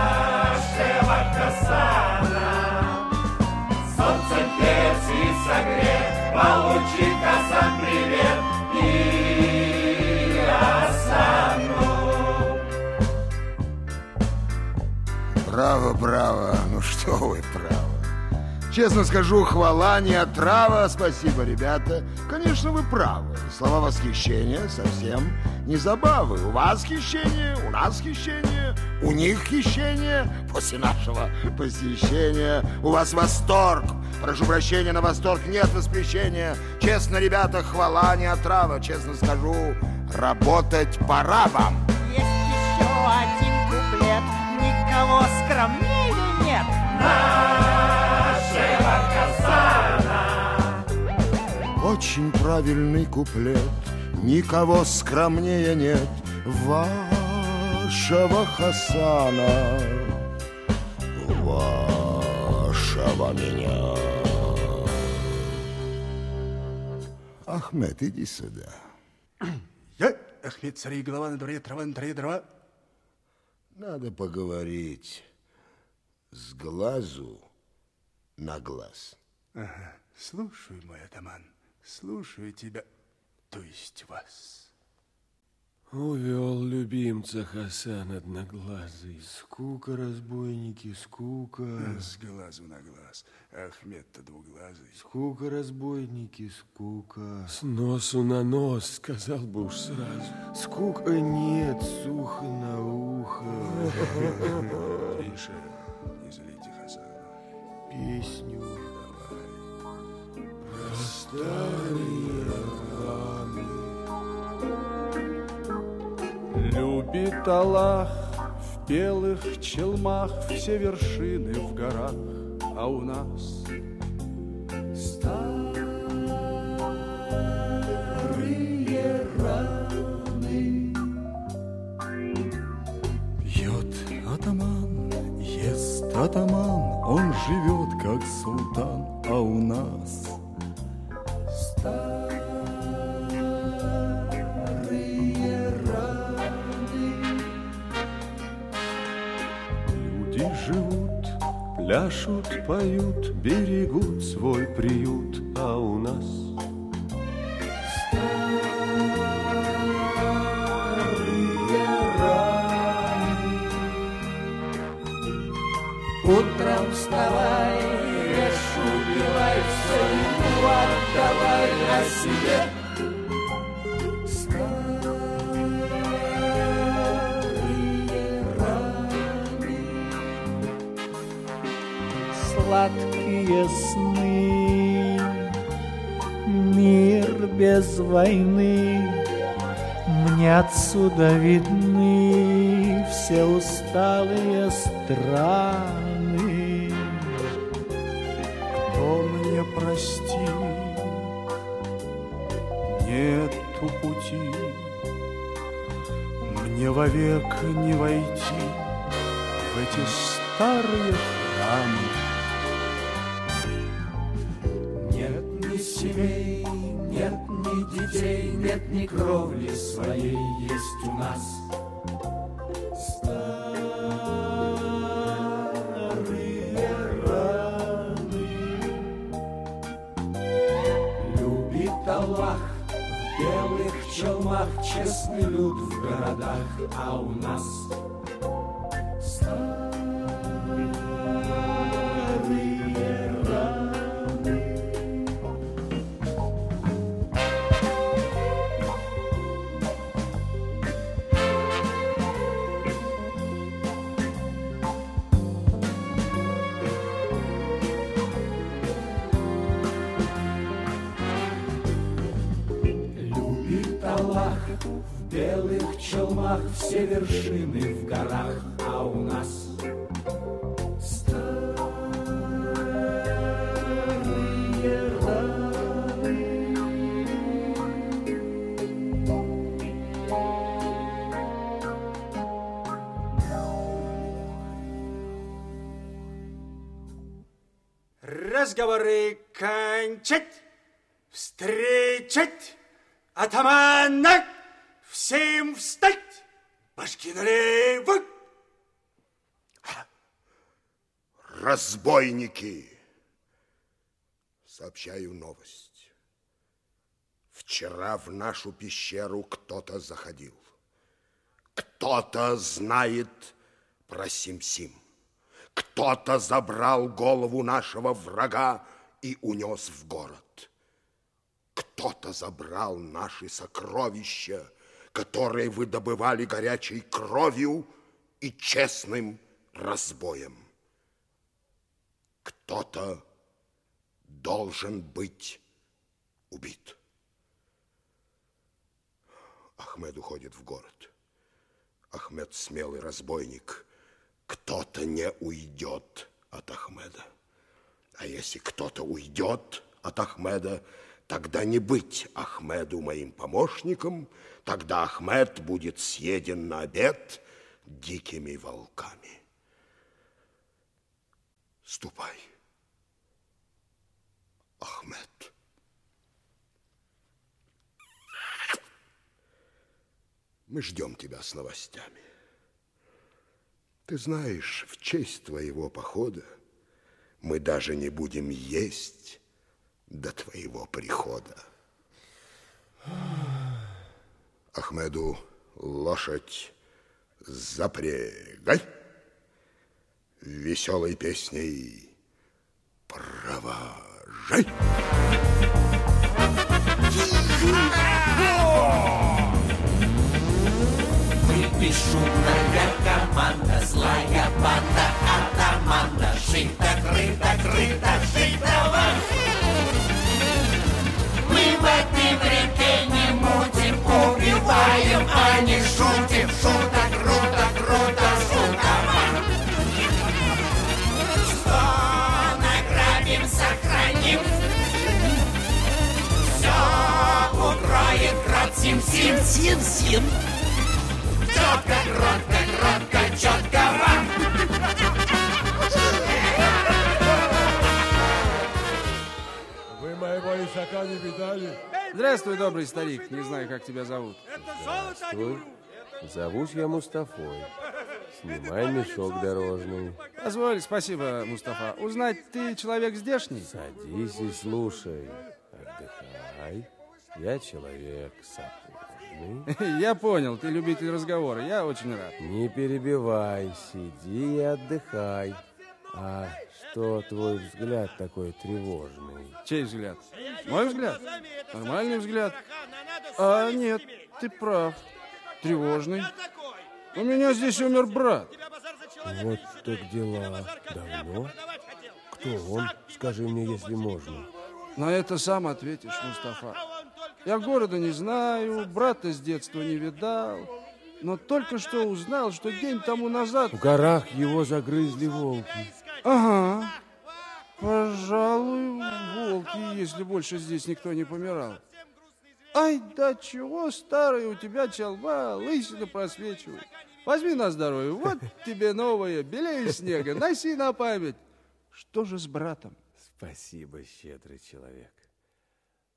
[SPEAKER 3] Хасана! Солнцем Персии согрет, получит Хасан привет и Хасану.
[SPEAKER 11] Браво, браво. Ну что вы, право. Честно скажу, хвала не отрава. Спасибо, ребята. Конечно, вы правы. Слова восхищения совсем не забавы. У вас хищение, у нас хищение, у них хищение. После нашего посещения у вас восторг. Прошу прощения, на восторг нет воспрещения. Честно, ребята, хвала не отрава. Честно скажу, работать пора вам.
[SPEAKER 3] Есть еще один куплет, никого скромнее нет. Нашего
[SPEAKER 11] Очень правильный куплет, никого скромнее нет вашего Хасана, вашего меня. Ахмед, иди сюда.
[SPEAKER 21] Я, Ахмед, царей голова на дворе, трава на траве, дрова.
[SPEAKER 11] Надо поговорить с глазу на глаз.
[SPEAKER 21] Ага, слушаю, мой атаман, слушаю тебя, то есть вас.
[SPEAKER 2] Увел любимца Хасан одноглазый. Скука, разбойники, скука.
[SPEAKER 21] С глазу на глаз. Ахмед-то двуглазый.
[SPEAKER 2] Скука, разбойники, скука. С носу на нос, сказал бы уж сразу. Скука нет, сухо на ухо.
[SPEAKER 21] Тише, не злите Хасана.
[SPEAKER 2] Песню
[SPEAKER 23] Любит Аллах в белых челмах все вершины в горах, а у нас
[SPEAKER 3] Старые раны.
[SPEAKER 23] Пьет атаман, ест атаман, он живет как султан, а у нас пляшут, поют, берегут свой приют, а у нас
[SPEAKER 24] Сладкие сны, мир без войны, Мне отсюда видны все усталые страны.
[SPEAKER 23] Кто мне прости, нету пути, Мне вовек не войти в эти старые
[SPEAKER 3] городах, а у нас
[SPEAKER 21] встречать, атамана, всем встать, башки налево.
[SPEAKER 11] Разбойники! Сообщаю новость. Вчера в нашу пещеру кто-то заходил. Кто-то знает про Сим-Сим. Кто-то забрал голову нашего врага и унес в город. Кто-то забрал наши сокровища, которые вы добывали горячей кровью и честным разбоем. Кто-то должен быть убит. Ахмед уходит в город. Ахмед смелый разбойник. Кто-то не уйдет от Ахмеда. А если кто-то уйдет от Ахмеда, тогда не быть Ахмеду моим помощником, тогда Ахмед будет съеден на обед дикими волками. Ступай, Ахмед. Мы ждем тебя с новостями. Ты знаешь, в честь твоего похода мы даже не будем есть до твоего прихода. Ахмеду лошадь запрягай. Веселой песней провожай.
[SPEAKER 3] Выпей шумная команда, злая банда, атаманда, жито, крыто, крыто, жито Мы в этой реке не мутим, убиваем, а не шутим, шуток, круто, круто, шутово. Что награбим, сохраним, все укроет крот сим-сим, сим-сим. Четко, кротко, кротко, четко вам.
[SPEAKER 2] Вы моего исака не видали?
[SPEAKER 14] Здравствуй, добрый старик. Не знаю, как тебя зовут.
[SPEAKER 2] Здравствуй. Зовусь я Мустафой. Снимай мешок дорожный.
[SPEAKER 23] Позволь, спасибо, Мустафа. Узнать, ты человек здешний?
[SPEAKER 2] Садись и слушай. Отдыхай. Я человек сапожный.
[SPEAKER 23] Я понял, ты любитель разговора. Я очень рад.
[SPEAKER 2] Не перебивай, сиди и отдыхай. А что твой взгляд такой тревожный?
[SPEAKER 23] Чей взгляд? Мой взгляд? Нормальный взгляд. А нет, ты прав. Тревожный. У меня здесь умер брат.
[SPEAKER 2] Вот так дела. Давно? Кто он? Скажи мне, если можно.
[SPEAKER 23] На это сам ответишь, Мустафа. Я города не знаю, брата с детства не видал, но только что узнал, что день тому назад...
[SPEAKER 2] В горах его загрызли волки.
[SPEAKER 23] Ага. Пожалуй, волки, если больше здесь никто не помирал. Ай, да чего старый у тебя челма, лысина просвечивает. Возьми на здоровье, вот тебе новое, белее снега, носи на память. Что же с братом?
[SPEAKER 2] Спасибо, щедрый человек.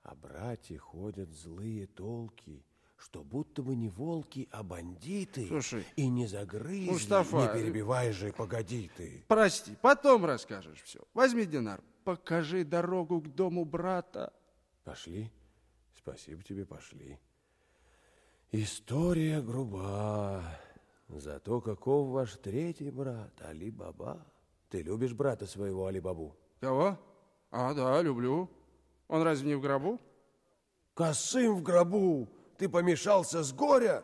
[SPEAKER 2] О брате ходят злые толки, что будто бы не волки, а бандиты.
[SPEAKER 23] Слушай,
[SPEAKER 2] и не загрызли.
[SPEAKER 23] Мустафа,
[SPEAKER 2] не перебивай же, погоди ты.
[SPEAKER 23] Прости, потом расскажешь все. Возьми динар, покажи дорогу к дому брата.
[SPEAKER 2] Пошли. Спасибо тебе, пошли. История груба. Зато каков ваш третий брат, Али-Баба? Ты любишь брата своего Али-Бабу?
[SPEAKER 23] Кого? А, да, люблю. Он разве не в гробу?
[SPEAKER 2] Косым в гробу! Ты помешался с горя?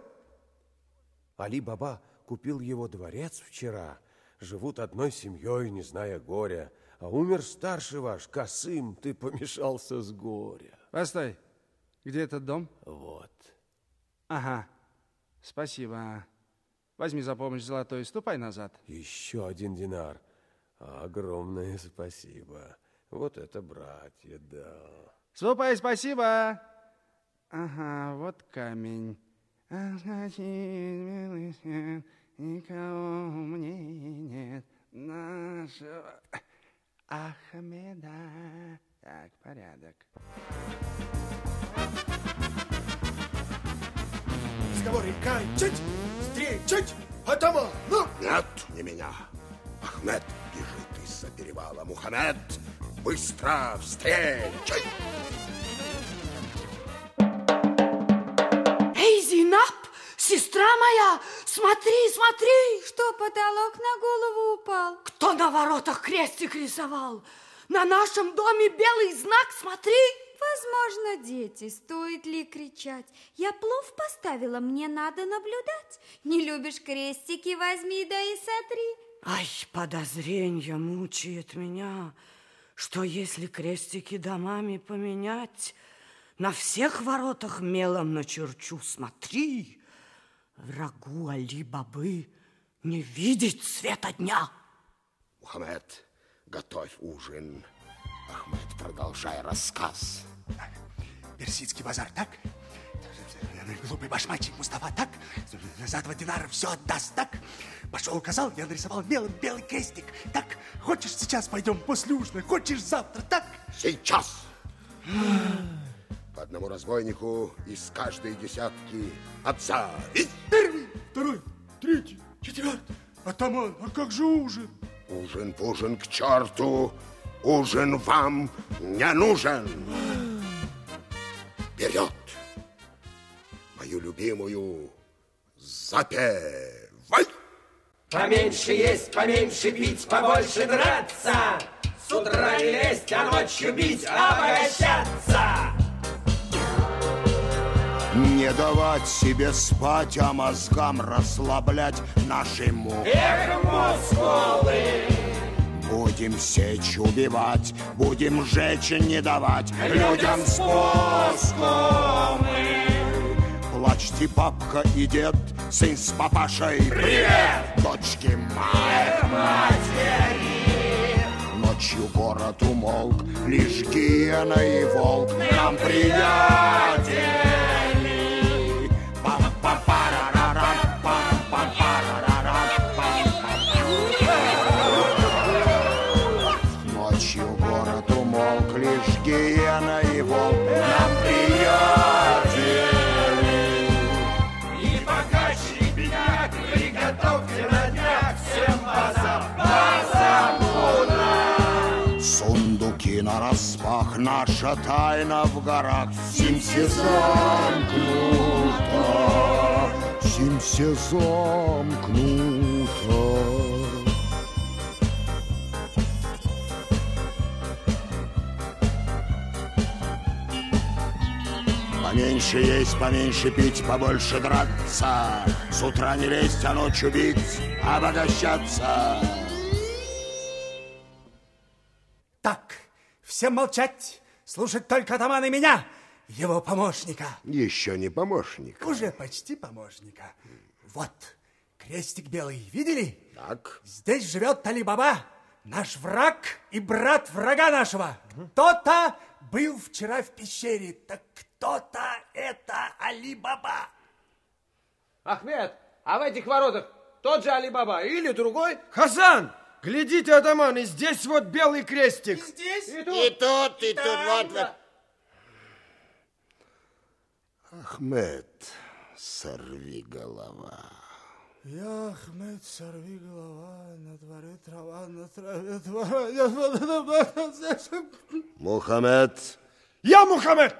[SPEAKER 2] Али-Баба купил его дворец вчера. Живут одной семьей, не зная горя. А умер старший ваш, Косым, ты помешался с горя.
[SPEAKER 23] Постой, где этот дом?
[SPEAKER 2] Вот.
[SPEAKER 23] Ага, спасибо. Возьми за помощь золотой и ступай назад.
[SPEAKER 2] Еще один динар. Огромное спасибо. Вот это братья, да.
[SPEAKER 23] Ступай, спасибо. Ага, вот камень. Никого мне нет нашего Ахмеда. Так, порядок.
[SPEAKER 11] Разговоры кончить, встречать, атаман, ну! Нет, не меня. Ахмед бежит из-за перевала. Мухаммед, быстро встречай!
[SPEAKER 15] Зинаб, сестра моя, смотри, смотри!
[SPEAKER 9] Что, потолок на голову упал?
[SPEAKER 15] Кто на воротах крестик рисовал? На нашем доме белый знак, смотри!
[SPEAKER 9] Возможно, дети, стоит ли кричать? Я плов поставила, мне надо наблюдать. Не любишь крестики, возьми да и сотри.
[SPEAKER 15] Ай, подозрение мучает меня, что если крестики домами поменять, на всех воротах мелом начерчу, смотри, врагу Али-Бабы не видеть света дня.
[SPEAKER 11] Мухаммед, готовь ужин. Ахмед, продолжай рассказ.
[SPEAKER 21] Персидский базар, так? Глупый башмачик Мустафа, так? За два динара все отдаст, так? Пошел, указал, я нарисовал мелом белый крестик, так? Хочешь, сейчас пойдем после ужина, хочешь, завтра, так?
[SPEAKER 11] Сейчас! По одному разбойнику из каждой десятки отзави.
[SPEAKER 21] Первый, второй, третий, четвертый. Атаман, а как же ужин?
[SPEAKER 11] Ужин-пужин к черту, ужин вам не нужен. Вперед! Мою любимую запевай!
[SPEAKER 3] Поменьше есть, поменьше пить, побольше драться. С утра не лезть, а ночью бить, обогащаться.
[SPEAKER 11] Не давать себе спать, а мозгам расслаблять наши муки.
[SPEAKER 3] Эх, мускулы!
[SPEAKER 11] Будем сечь, убивать, будем жечь, не давать людям спуску мы. Плачьте, папка и дед, сын с папашей.
[SPEAKER 3] Привет!
[SPEAKER 11] Дочки мать,
[SPEAKER 3] матери!
[SPEAKER 11] Ночью город умолк, лишь гиена и волк нам приятели. Наша тайна в горах Симсе замкнута, Симсе замкнута. Поменьше есть, поменьше пить, побольше драться. С утра не лезть, а ночью бить, обогащаться.
[SPEAKER 21] Всем молчать, слушать только атамана и меня, его помощника.
[SPEAKER 11] Еще не помощник.
[SPEAKER 21] Уже почти помощника. Вот, крестик белый, видели?
[SPEAKER 11] Так.
[SPEAKER 21] Здесь живет Али-Баба, наш враг и брат врага нашего. Кто-то был вчера в пещере, так кто-то это Али-Баба.
[SPEAKER 8] Ахмед, а в этих воротах тот же Али-Баба или другой?
[SPEAKER 2] Хасан, глядите, атаман, и здесь вот белый крестик.
[SPEAKER 21] здесь?
[SPEAKER 8] И
[SPEAKER 11] И тут, и тут, вот, вот. Ахмед, сорви голова.
[SPEAKER 23] Я, Ахмед, сорви голова, на дворе трава, на траве твора.
[SPEAKER 11] Мухаммед,
[SPEAKER 2] Я Мухаммед!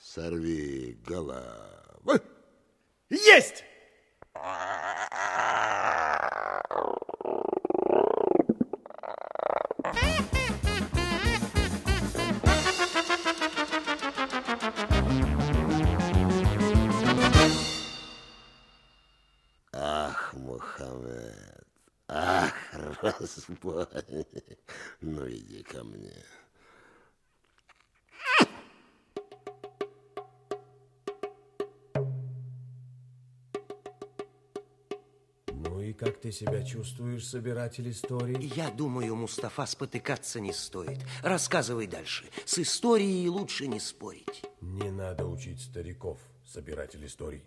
[SPEAKER 11] сорви голова.
[SPEAKER 2] Есть!
[SPEAKER 11] Разбой. Ну, иди ко мне.
[SPEAKER 2] Ну и как ты себя чувствуешь, собиратель историй?
[SPEAKER 1] Я думаю, Мустафа, спотыкаться не стоит. Рассказывай дальше. С историей лучше не спорить.
[SPEAKER 2] Не надо учить стариков, собиратель историй.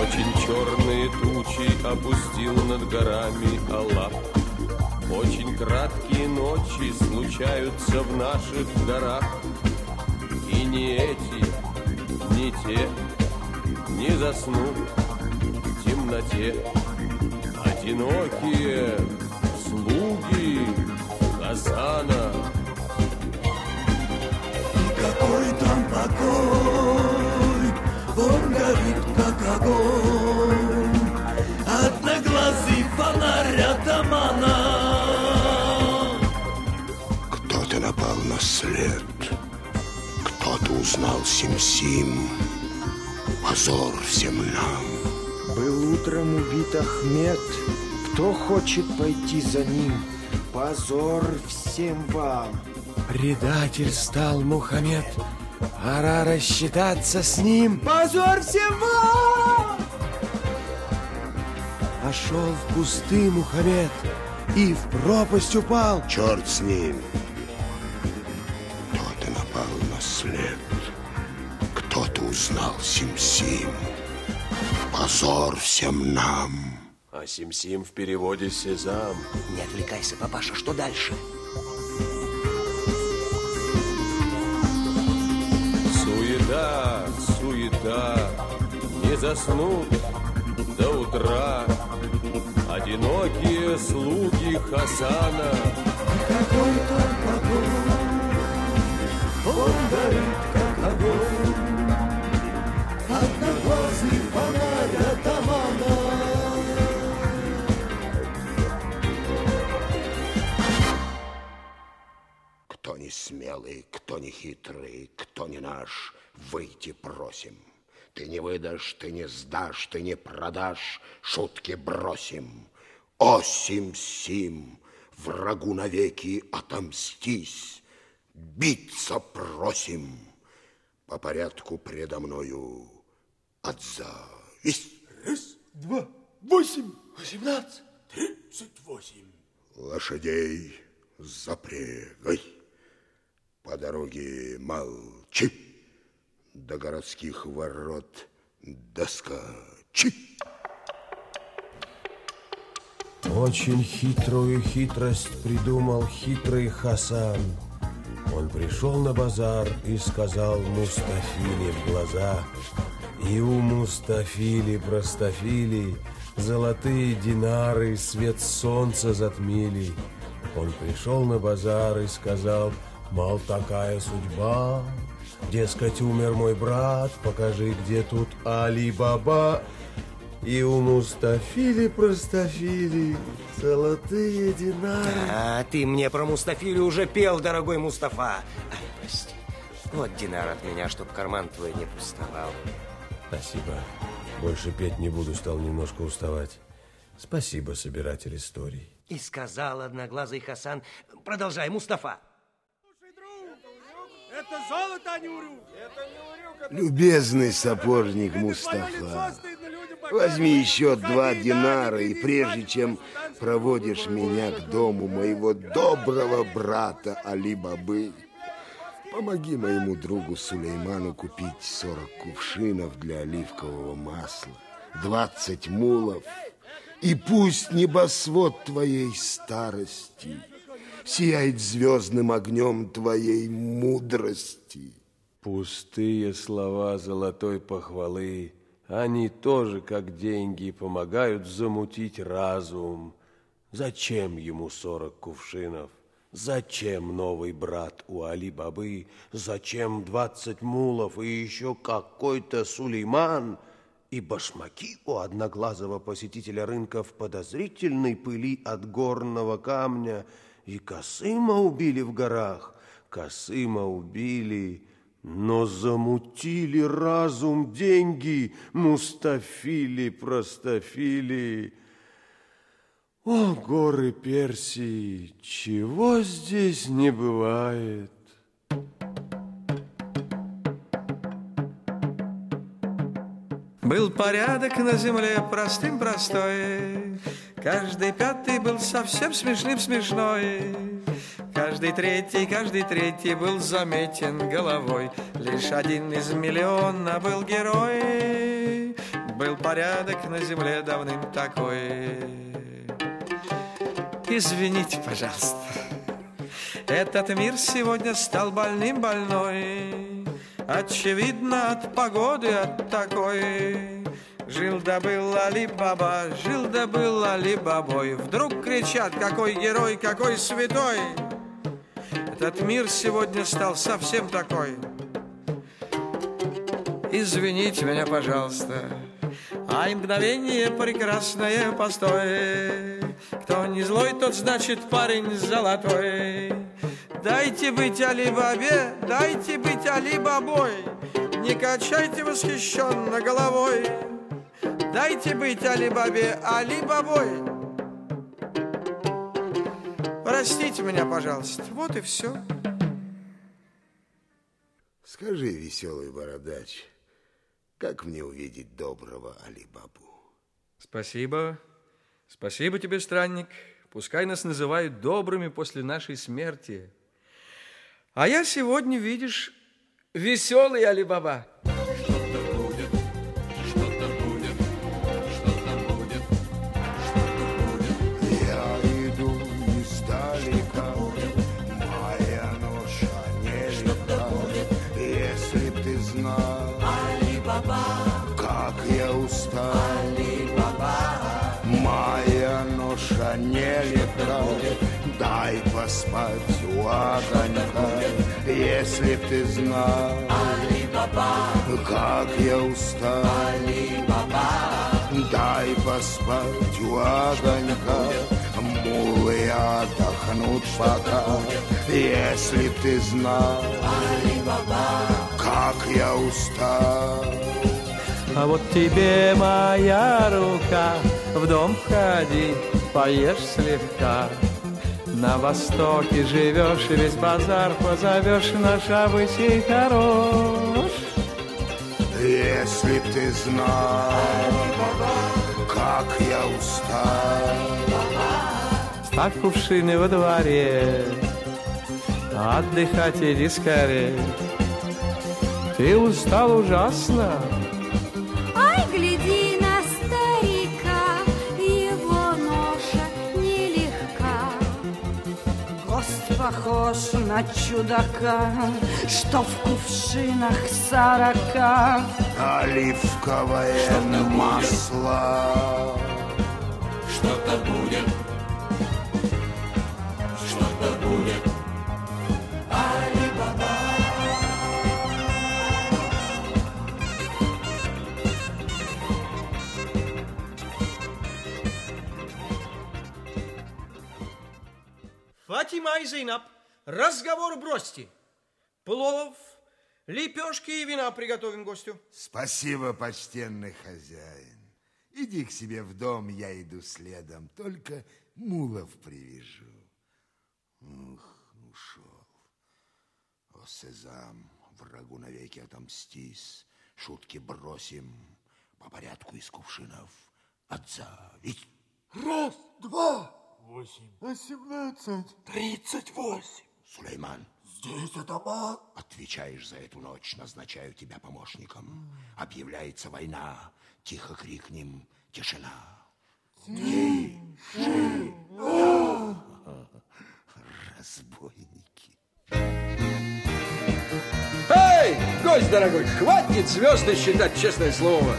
[SPEAKER 8] Очень черные тучи опустил над горами Аллах. Очень краткие ночи случаются в наших горах. И не эти, не те не заснут в темноте. Одинокие слуги Хасана.
[SPEAKER 3] Какой там покой, он горит, как огонь. Одноглазый фонарь атамана.
[SPEAKER 11] Кто-то напал на след. Кто-то узнал Сим-Сим. Позор всем нам.
[SPEAKER 25] Был утром убит Ахмед. Кто хочет пойти за ним? Позор всем вам.
[SPEAKER 2] Предатель стал Мухаммед. Пора рассчитаться с ним.
[SPEAKER 25] Позор вам!
[SPEAKER 2] Пошел в кусты Мухаммед и в пропасть упал.
[SPEAKER 11] Черт с ним. Кто-то напал на след. Кто-то узнал Сим-Сим. Позор всем нам.
[SPEAKER 2] А Сим-Сим в переводе Сезам.
[SPEAKER 1] Не отвлекайся, папаша, что дальше?
[SPEAKER 8] Суета, не заснут до утра. Одинокие слуги Хасана.
[SPEAKER 3] Какой там покой, он горит, как огонь.
[SPEAKER 11] Смелый, кто не хитрый, кто не наш, выйти просим. Ты не выдашь, ты не сдашь, ты не продашь, шутки бросим. О, Сим-Сим, врагу навеки отомстись, биться просим. По порядку предо мною отзовись.
[SPEAKER 23] Раз, два, восемь, восемнадцать, тридцать восемь.
[SPEAKER 11] Лошадей запрягай. По дороге молчи. До городских ворот доскочи.
[SPEAKER 2] Очень хитрую хитрость придумал хитрый Хасан. Он пришел на базар и сказал Мустафиле в глаза. И у Мустафили простофили золотые динары свет солнца затмили. Он пришел на базар и сказал, мол, такая судьба. Дескать, умер мой брат, покажи, где тут Али-Баба. И у Мустафили простофили золотые динары.
[SPEAKER 1] А, ты мне про Мустафили уже пел, дорогой Мустафа. Ай, прости. Вот динар от меня, чтоб карман твой не пустовал.
[SPEAKER 2] Спасибо. Больше петь не буду, стал немножко уставать. Спасибо, собиратель историй.
[SPEAKER 1] И сказал одноглазый Хасан, продолжай, Мустафа.
[SPEAKER 20] Это золото, а не урюк.
[SPEAKER 11] Любезный сапожник Мустафа, возьми еще два динара, и прежде чем проводишь меня к дому моего доброго брата Али-Бабы, помоги моему другу Сулейману купить 40 кувшинов для оливкового масла, 20 мулов, и пусть небосвод твоей старости сияет звездным огнем твоей мудрости.
[SPEAKER 2] Пустые слова золотой похвалы, они тоже, как деньги, помогают замутить разум. Зачем ему сорок кувшинов? Зачем новый брат у Али-Бабы? Зачем двадцать мулов и еще какой-то Сулейман? И башмаки у одноглазого посетителя рынка в подозрительной пыли от горного камня. И Касыма убили в горах. Касыма убили, но замутили разум деньги Мустафили, простофили. О, горы Персии, чего здесь не бывает?
[SPEAKER 8] Был порядок на земле простым простой, Каждый пятый был совсем смешным смешной. Каждый третий, каждый третий был заметен головой. Лишь один из миллиона был герой. Был порядок на земле давным такой. Извините, пожалуйста. Этот мир сегодня стал больным больной. Очевидно, от погоды, от такой. Жил да был Али-Баба, жил да был Али-Бабой. Вдруг кричат, какой герой, какой святой. Этот мир сегодня стал совсем такой. Извините меня, пожалуйста. А и мгновение прекрасное постой. Кто не злой, тот значит парень золотой. Дайте быть Али-Бабе, дайте быть Али-Бабой. Не качайте восхищенно головой. Дайте быть Али-Бабе Али-Бабой. Простите меня, пожалуйста. Вот и все.
[SPEAKER 11] Скажи, веселый бородач, как мне увидеть доброго Али-Бабу?
[SPEAKER 8] Спасибо. Спасибо тебе, странник. Пускай нас называют добрыми после нашей смерти. А я сегодня, видишь, веселый Али-Баба.
[SPEAKER 11] Огонька, если б ты знал, как я устал. Дай поспать у огонька, мулы отдохнут пока. Если б ты знал, как я устал.
[SPEAKER 8] А вот тебе моя рука, в дом входи, поешь слегка. На востоке живешь, и весь базар позовешь, наш обычай хорош.
[SPEAKER 11] Если б ты знал, как я устал.
[SPEAKER 8] Ставь кувшины во дворе, отдыхать иди скорее. Ты устал ужасно,
[SPEAKER 4] похож на чудака, что в кувшинах сорока.
[SPEAKER 11] Оливковое масло.
[SPEAKER 3] Что-то будет,
[SPEAKER 8] Фатима и Зейнаб, разговор бросьте. Плов, лепешки и вина приготовим гостю.
[SPEAKER 11] Спасибо, почтенный хозяин. Иди к себе в дом, я иду следом, только мулов привяжу. Ух, ушел. О, Сезам, врагу навеки отомстись, шутки бросим, по порядку из кувшинов отзовись.
[SPEAKER 26] Раз, два, восемь, восемнадцать, тридцать восемь.
[SPEAKER 11] Сулейман,
[SPEAKER 26] Здесь атаман.
[SPEAKER 11] отвечаешь за эту ночь, назначаю тебя помощником. Объявляется война, тихо крикнем «Тишина!»
[SPEAKER 26] Тишина.
[SPEAKER 11] Разбойники.
[SPEAKER 8] Эй, гость дорогой, хватит звезды считать, честное слово.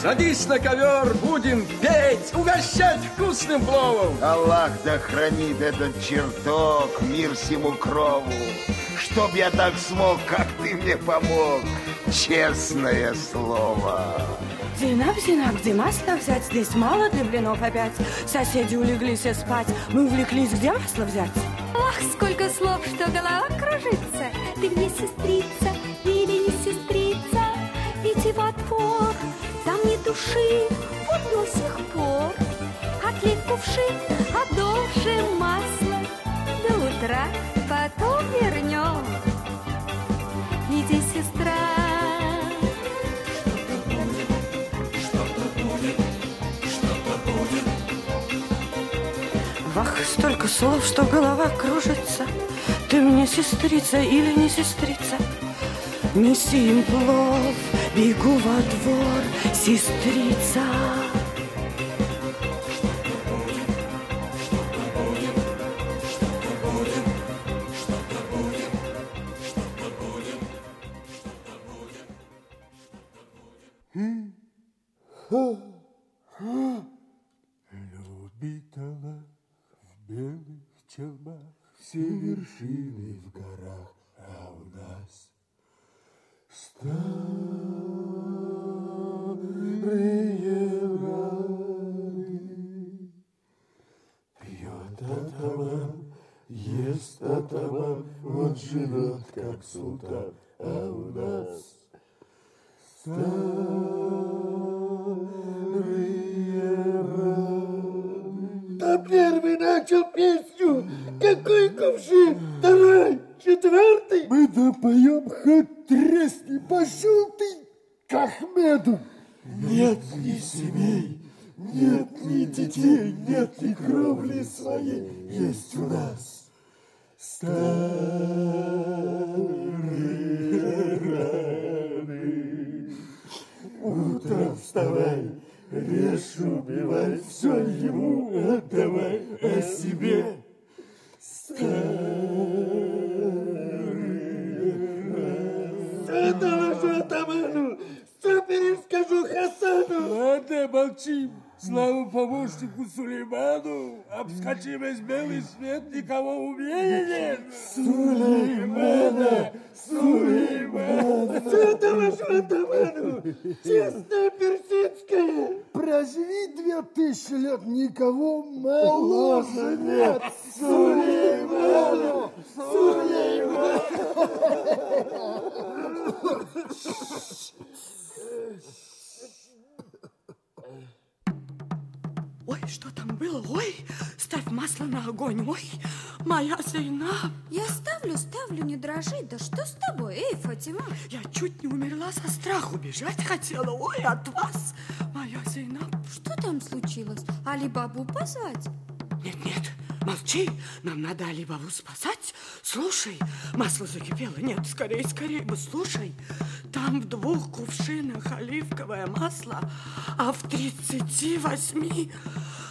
[SPEAKER 8] Садись на ковер, будем петь, угощать вкусным пловом.
[SPEAKER 11] Аллах да хранит этот чертог, мир всему крову. Чтоб я так смог, как ты мне помог, честное слово.
[SPEAKER 5] Зинаб, Зинаб, где масло взять? Здесь мало для блинов опять. Соседи улеглись и спать. Мы увлеклись, где масло взять?
[SPEAKER 9] Ах, сколько слов, что голова кружится. Ты мне сестрица или не сестрица? Души, вот до сих пор. Отлив кувшин, одолжим масло. До утра потом вернем. Иди, сестра.
[SPEAKER 5] Вах, столько слов, что голова кружится. Ты мне сестрица или не сестрица? Неси им плов, бегу во двор, сестрица.
[SPEAKER 26] Любит Аллах в белых челмах все вершины в горах, а у нас атаман, ест атаман, он живет как султан, а у нас старые раны. Да первый начал песню. Какой кувшин? Второй, четвертый. Мы допоем хоть тресни. Пошел ты к Ахмеду. Нет ни семей, нет ни детей, нет ни кровли своей. Есть у нас старые раны. Утром вставай, режь, убивай, все ему отдавай, о себе Все перескажу Хасану. Ладно, молчим. Слава помощнику Сулейману, обскочи весь белый свет, никого умнее нет. Сулеймана, Сулеймана. Все доложу атаману, честная персидская. Проживи две тысячи лет, никого моложе нет. Сулеймана, Сулеймана.
[SPEAKER 5] Ой, что там было? Ой, ставь масло на огонь. Ой, моя Зейнаб.
[SPEAKER 9] Я ставлю, ставлю, не дрожи. Да что с тобой, эй, Фатима?
[SPEAKER 5] Я чуть не умерла со страху, бежать хотела. Ой, от вас, моя Зейнаб.
[SPEAKER 9] Что там случилось? Али-бабу позвать?
[SPEAKER 5] Нет, нет, молчи. Нам надо Алибабу спасать. Слушай, масло закипело. Нет, скорее, скорее бы, слушай. Там в двух кувшинах оливковое масло, а в тридцати восьми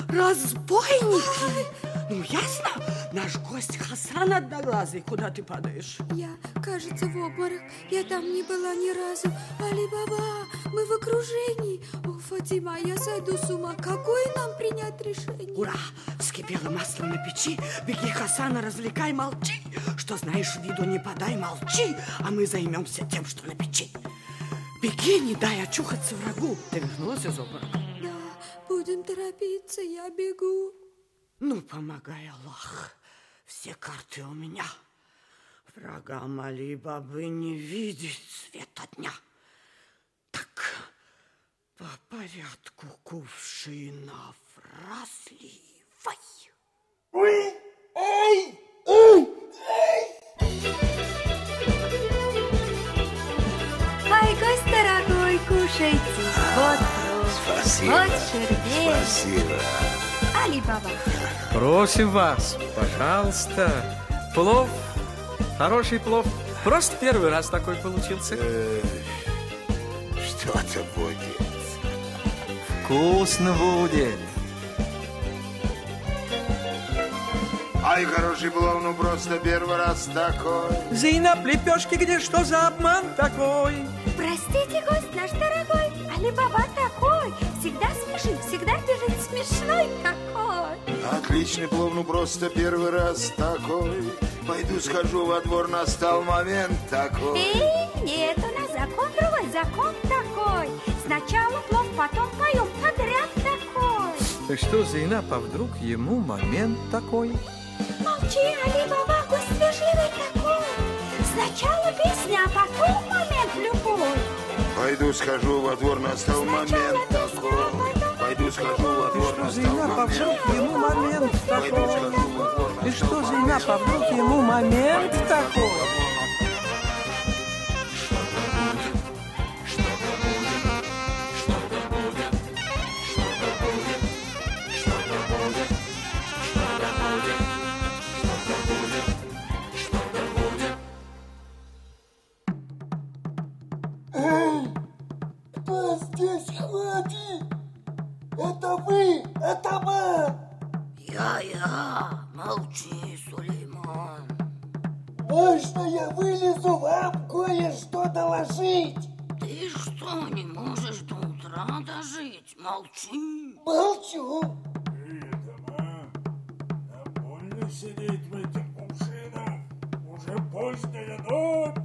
[SPEAKER 5] разбойники. Ну, ясно? Наш гость Хасан одноглазый. Куда ты падаешь?
[SPEAKER 9] Я, кажется, в обморок. Я там не была ни разу. Али-баба, мы в окружении. О, Фатима, я сойду с ума. Какое нам принять решение?
[SPEAKER 5] Ура! Вскипело масло на печи. Беги, Хасана, развлекай, молчи. Что знаешь, виду не подай, молчи. А мы займемся тем, что на печи. Беги, не дай очухаться врагу. Ты вернулась из обморока?
[SPEAKER 9] Будем торопиться, я бегу.
[SPEAKER 5] Ну, помогай, Аллах.
[SPEAKER 4] Все карты у меня. Врагам Али-Бабы не видеть света дня. Так, по порядку кувшинов разливай.
[SPEAKER 3] Ой, эй, эй,
[SPEAKER 9] Ай, гость дорогой, кушайте. Вот плов,
[SPEAKER 11] Спасибо.
[SPEAKER 9] вот шербет.
[SPEAKER 11] Спасибо.
[SPEAKER 9] Али-Баба.
[SPEAKER 8] Просим вас, пожалуйста. Плов, хороший плов. Просто первый раз такой получился.
[SPEAKER 11] Что-то будет.
[SPEAKER 8] Вкусно будет.
[SPEAKER 11] Ай, хороший плов, ну просто первый раз такой.
[SPEAKER 8] Зейнаб, лепешки, где что за обман такой?
[SPEAKER 9] Простите, гость наш дорогой, Али-Баба такой. Всегда смешит, всегда бежит смешной какой.
[SPEAKER 11] Отличный плов, ну просто первый раз такой. Пойду схожу во двор, настал момент такой.
[SPEAKER 9] Эй, нет, у нас закон другой, закон такой. Сначала плов, потом поем, подряд такой.
[SPEAKER 8] Так что, Зейнаб, а вдруг ему момент такой?
[SPEAKER 9] Молчи, Али-Баба, гость вежливый такой. Сначала песня, а потом момент любой.
[SPEAKER 11] Пойду схожу во двор, настал момент такой. Пойду схожу во двор, настал
[SPEAKER 8] а вдруг
[SPEAKER 11] момент
[SPEAKER 8] ему момент
[SPEAKER 11] Пойду
[SPEAKER 8] такой?
[SPEAKER 11] схожу во двор,
[SPEAKER 8] И что, Зейнаб, а вдруг ему момент такой?
[SPEAKER 3] Ходит? Это вы, атаман!
[SPEAKER 4] Я-я, молчи, Сулейман.
[SPEAKER 3] Можно я вылезу вам кое-что доложить?
[SPEAKER 4] Ты что, не можешь до утра дожить? Молчи.
[SPEAKER 3] Молчу.
[SPEAKER 26] Больно сидеть в этих кувшинах. Уже поздняя ночь.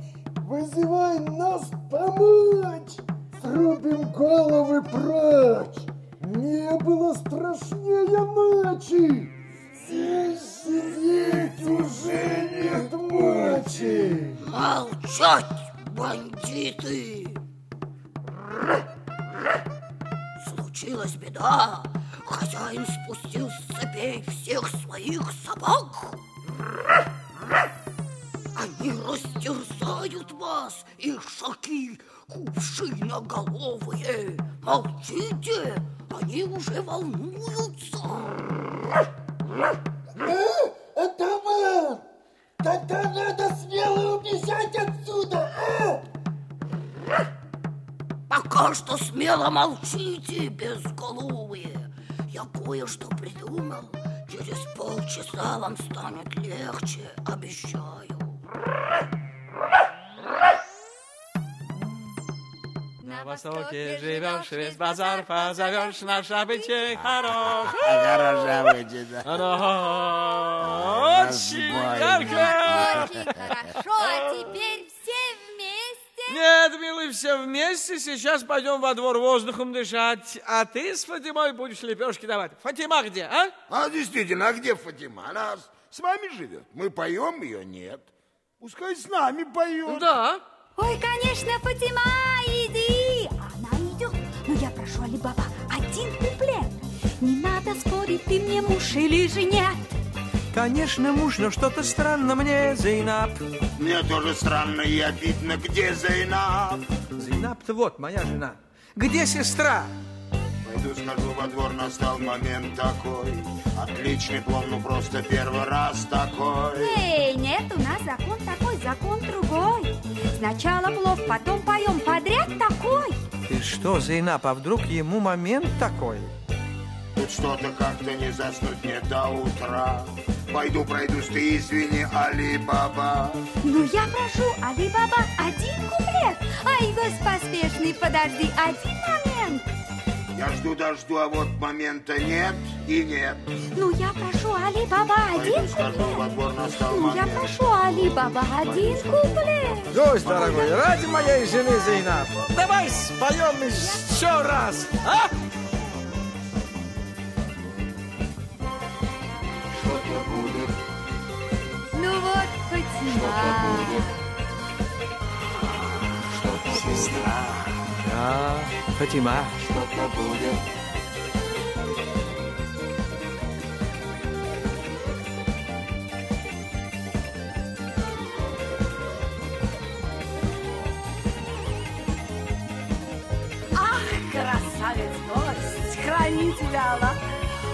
[SPEAKER 3] Вызывай нас помочь! Срубим головы прочь! Не было страшнее ночи! Здесь сидеть уже нет мочи!
[SPEAKER 4] Молчать, бандиты! Случилась беда. Хозяин спустил с цепей всех своих собак. Они растерзают вас, ишаки кувшиноголовые. Молчите, они уже волнуются.
[SPEAKER 3] А, атаман! Тогда надо смело убежать отсюда, а?
[SPEAKER 4] Пока что смело молчите, безголовые. Я кое-что придумал. Через полчаса вам станет легче, обещаю.
[SPEAKER 8] Востоке живешь, весь базар позовешь, наш обычай хорош.
[SPEAKER 11] Хороший обычай, да.
[SPEAKER 8] Оно очень ярко.
[SPEAKER 9] Хорошо, а теперь все вместе.
[SPEAKER 8] Нет, милый, все вместе. Сейчас пойдем во двор воздухом дышать. А ты с Фатимой будешь лепешки давать. Фатима где, а?
[SPEAKER 11] А действительно, а где Фатима? Она с- с вами живет. Мы поем, ее нет. Пускай с нами поет.
[SPEAKER 8] Да.
[SPEAKER 9] Ой, конечно, Фатима, Али-Баба, один куплет. Не надо спорить, ты мне муж или же нет.
[SPEAKER 8] Конечно, муж, но что-то странно мне, Зейнаб.
[SPEAKER 11] Мне тоже странно и обидно, где Зейнаб?
[SPEAKER 8] Зейнаб-то вот моя жена. Где сестра?
[SPEAKER 11] Пойду схожу во двор, настал момент такой. Отличный плов, ну просто первый раз такой.
[SPEAKER 9] Эй, нет, у нас закон такой, закон другой. Сначала плов, потом поем подряд такой.
[SPEAKER 8] Ты что, Зейнаб, а вдруг ему момент такой?
[SPEAKER 11] Тут что-то как-то не заснуть мне до утра. Пойду пройдусь, ты извини, Али-Баба.
[SPEAKER 9] Ну, я прошу, Али-Баба, один куплет. Ай, гость поспешный, подожди один момент.
[SPEAKER 11] Я жду, дожду, а вот момента нет и нет.
[SPEAKER 9] Ну, я прошу, Али-Баба, один
[SPEAKER 11] Пойду схожу
[SPEAKER 9] куплет. Ну, я прошу, Али-Баба, один куплет.
[SPEAKER 8] Гость, дорогой, ради моей жены Зейнаб, давай споем еще раз, а?
[SPEAKER 11] Что-то будет, Что-то будет. Что-то сестра.
[SPEAKER 27] Да, Фатима.
[SPEAKER 11] Что-то будет.
[SPEAKER 5] Ах, красавец гость, храни тебя Аллах.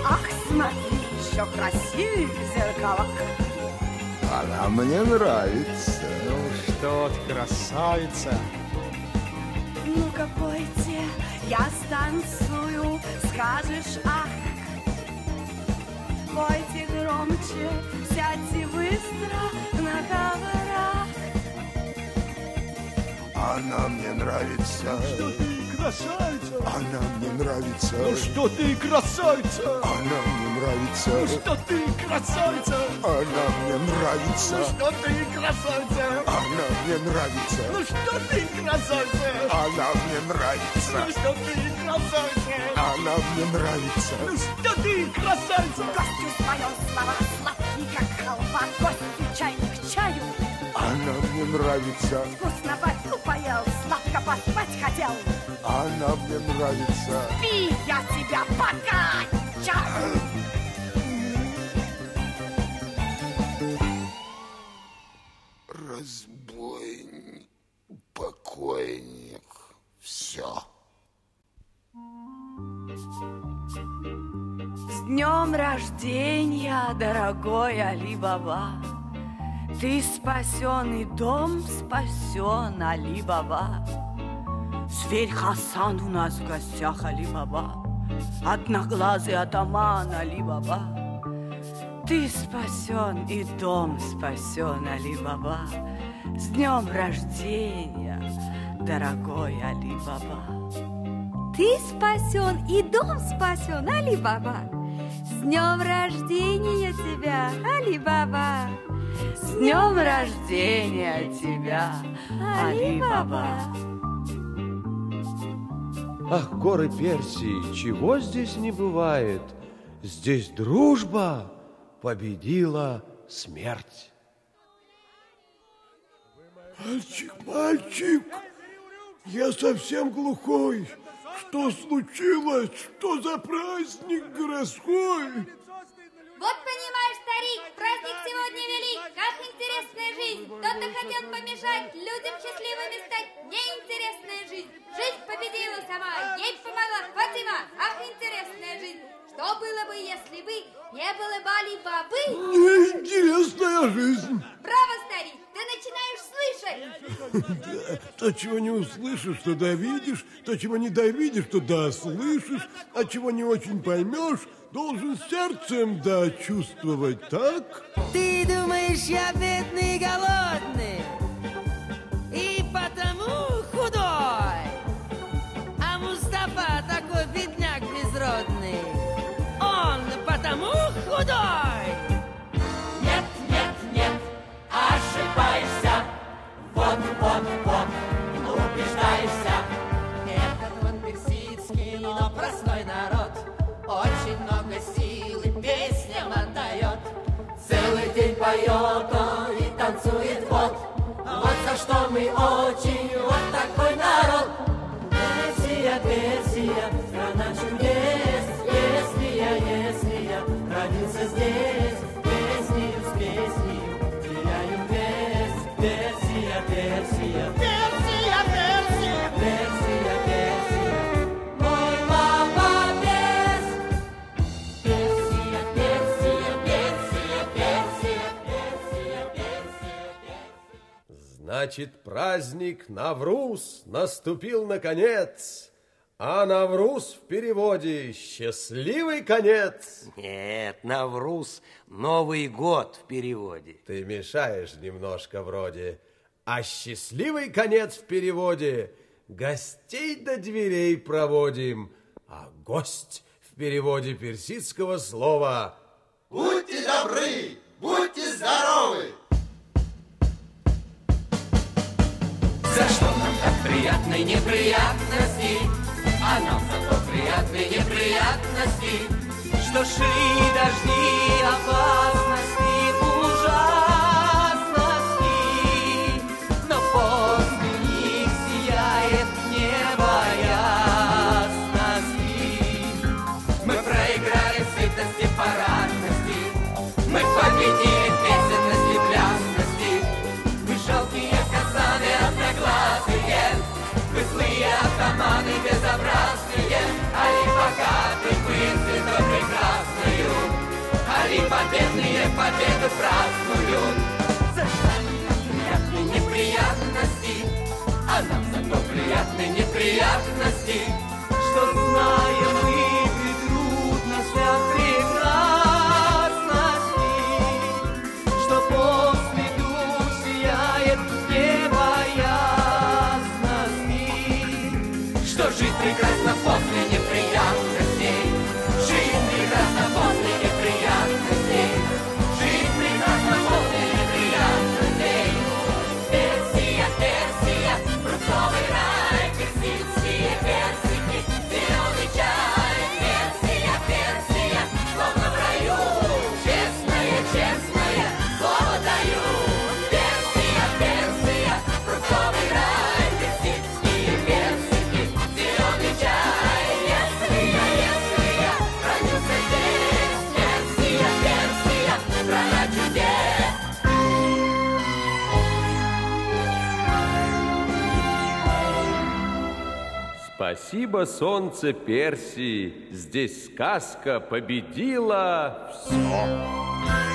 [SPEAKER 5] Ах, смотри, еще красивее в зеркалах.
[SPEAKER 11] Она мне нравится.
[SPEAKER 28] Ну что ты, красавица.
[SPEAKER 5] Ну-ка, пойте, я станцую, скажешь ах. Пойте громче, сядьте быстро на коврах.
[SPEAKER 11] Она мне нравится.
[SPEAKER 8] Что ты, красавица?
[SPEAKER 11] Она мне нравится.
[SPEAKER 8] Ну что ты, красавица?
[SPEAKER 11] Она мне нравится.
[SPEAKER 8] Ну что ты, красавица?
[SPEAKER 11] Она мне нравится.
[SPEAKER 8] Ну что ты, красавица?
[SPEAKER 11] Она мне нравится.
[SPEAKER 8] Ну что ты, красавица?
[SPEAKER 11] Она мне нравится.
[SPEAKER 8] Ну что ты, красавица?
[SPEAKER 11] Она мне нравится.
[SPEAKER 8] Ну что ты, красавица?
[SPEAKER 5] Гостю свое слова сладкий, как халва, гостю чайник к чаю.
[SPEAKER 11] Она мне нравится.
[SPEAKER 5] Вкусно вафлю поел, сладко поспать хотел.
[SPEAKER 11] Она мне нравится.
[SPEAKER 5] Спи, я тебя покачаю.
[SPEAKER 11] Разбойник, покойник, все.
[SPEAKER 5] С днем рождения, дорогой Али Баба! Ты спасен и дом спасен, Али Баба! Зверь Хасан у нас в гостях, Али Баба! Одноглазый атаман, Али Баба! Ты спасен и дом спасен, Али Баба! С днем рождения, дорогой Али Баба!
[SPEAKER 9] Ты спасен и дом спасен, Али Баба. С днем рождения тебя, Али Баба.
[SPEAKER 5] С днем рождения тебя, Али Баба.
[SPEAKER 2] Ах, горы Персии, чего здесь не бывает? Здесь дружба победила смерть.
[SPEAKER 8] Мальчик, мальчик, я совсем глухой. Что случилось? Что за праздник городской?
[SPEAKER 9] Вот понимаешь, старик, праздник сегодня велик. Как интересная жизнь. Кто-то хотел помешать людям счастливыми стать. Неинтересная жизнь. Жизнь победила сама. Ей помогла Фатима. Ах, интересная жизнь. Что было бы, если бы не было Бали Бабы?
[SPEAKER 8] Неинтересная жизнь.
[SPEAKER 9] Браво, старик, ты начинаешь слышать.
[SPEAKER 8] То, чего не услышишь, то довидишь, то, чего не довидишь, то да слышишь, а чего не очень поймешь, должен сердцем да чувствовать, так?
[SPEAKER 29] Ты думаешь, я бедный и голодный,
[SPEAKER 3] поет он и танцует вот. Вот за что мы очень вот такой народ. Персия, Персия, страна чудес. Если я, если я родился здесь, песнею с песнею теряю вес. Персия, Персия, Персия,
[SPEAKER 2] Значит, праздник Навруз наступил наконец. А Навруз в переводе «счастливый конец».
[SPEAKER 1] Нет, Навруз – Новый год в переводе.
[SPEAKER 2] Ты мешаешь немножко вроде. А счастливый конец в переводе «гостей до дверей проводим». А гость в переводе персидского слова
[SPEAKER 30] Будьте добры, будьте здоровы!
[SPEAKER 3] За что нам так приятной неприятности? А нам зато приятной неприятности, Что шли дожди опасности, победу празднуют. За что приятные неприятности, а нам зато приятные неприятности, что знаем мы и трудностях прекрасности, что после душ сияет что жизнь прекрасна
[SPEAKER 31] Спасибо, солнце Персии, здесь сказка победила все.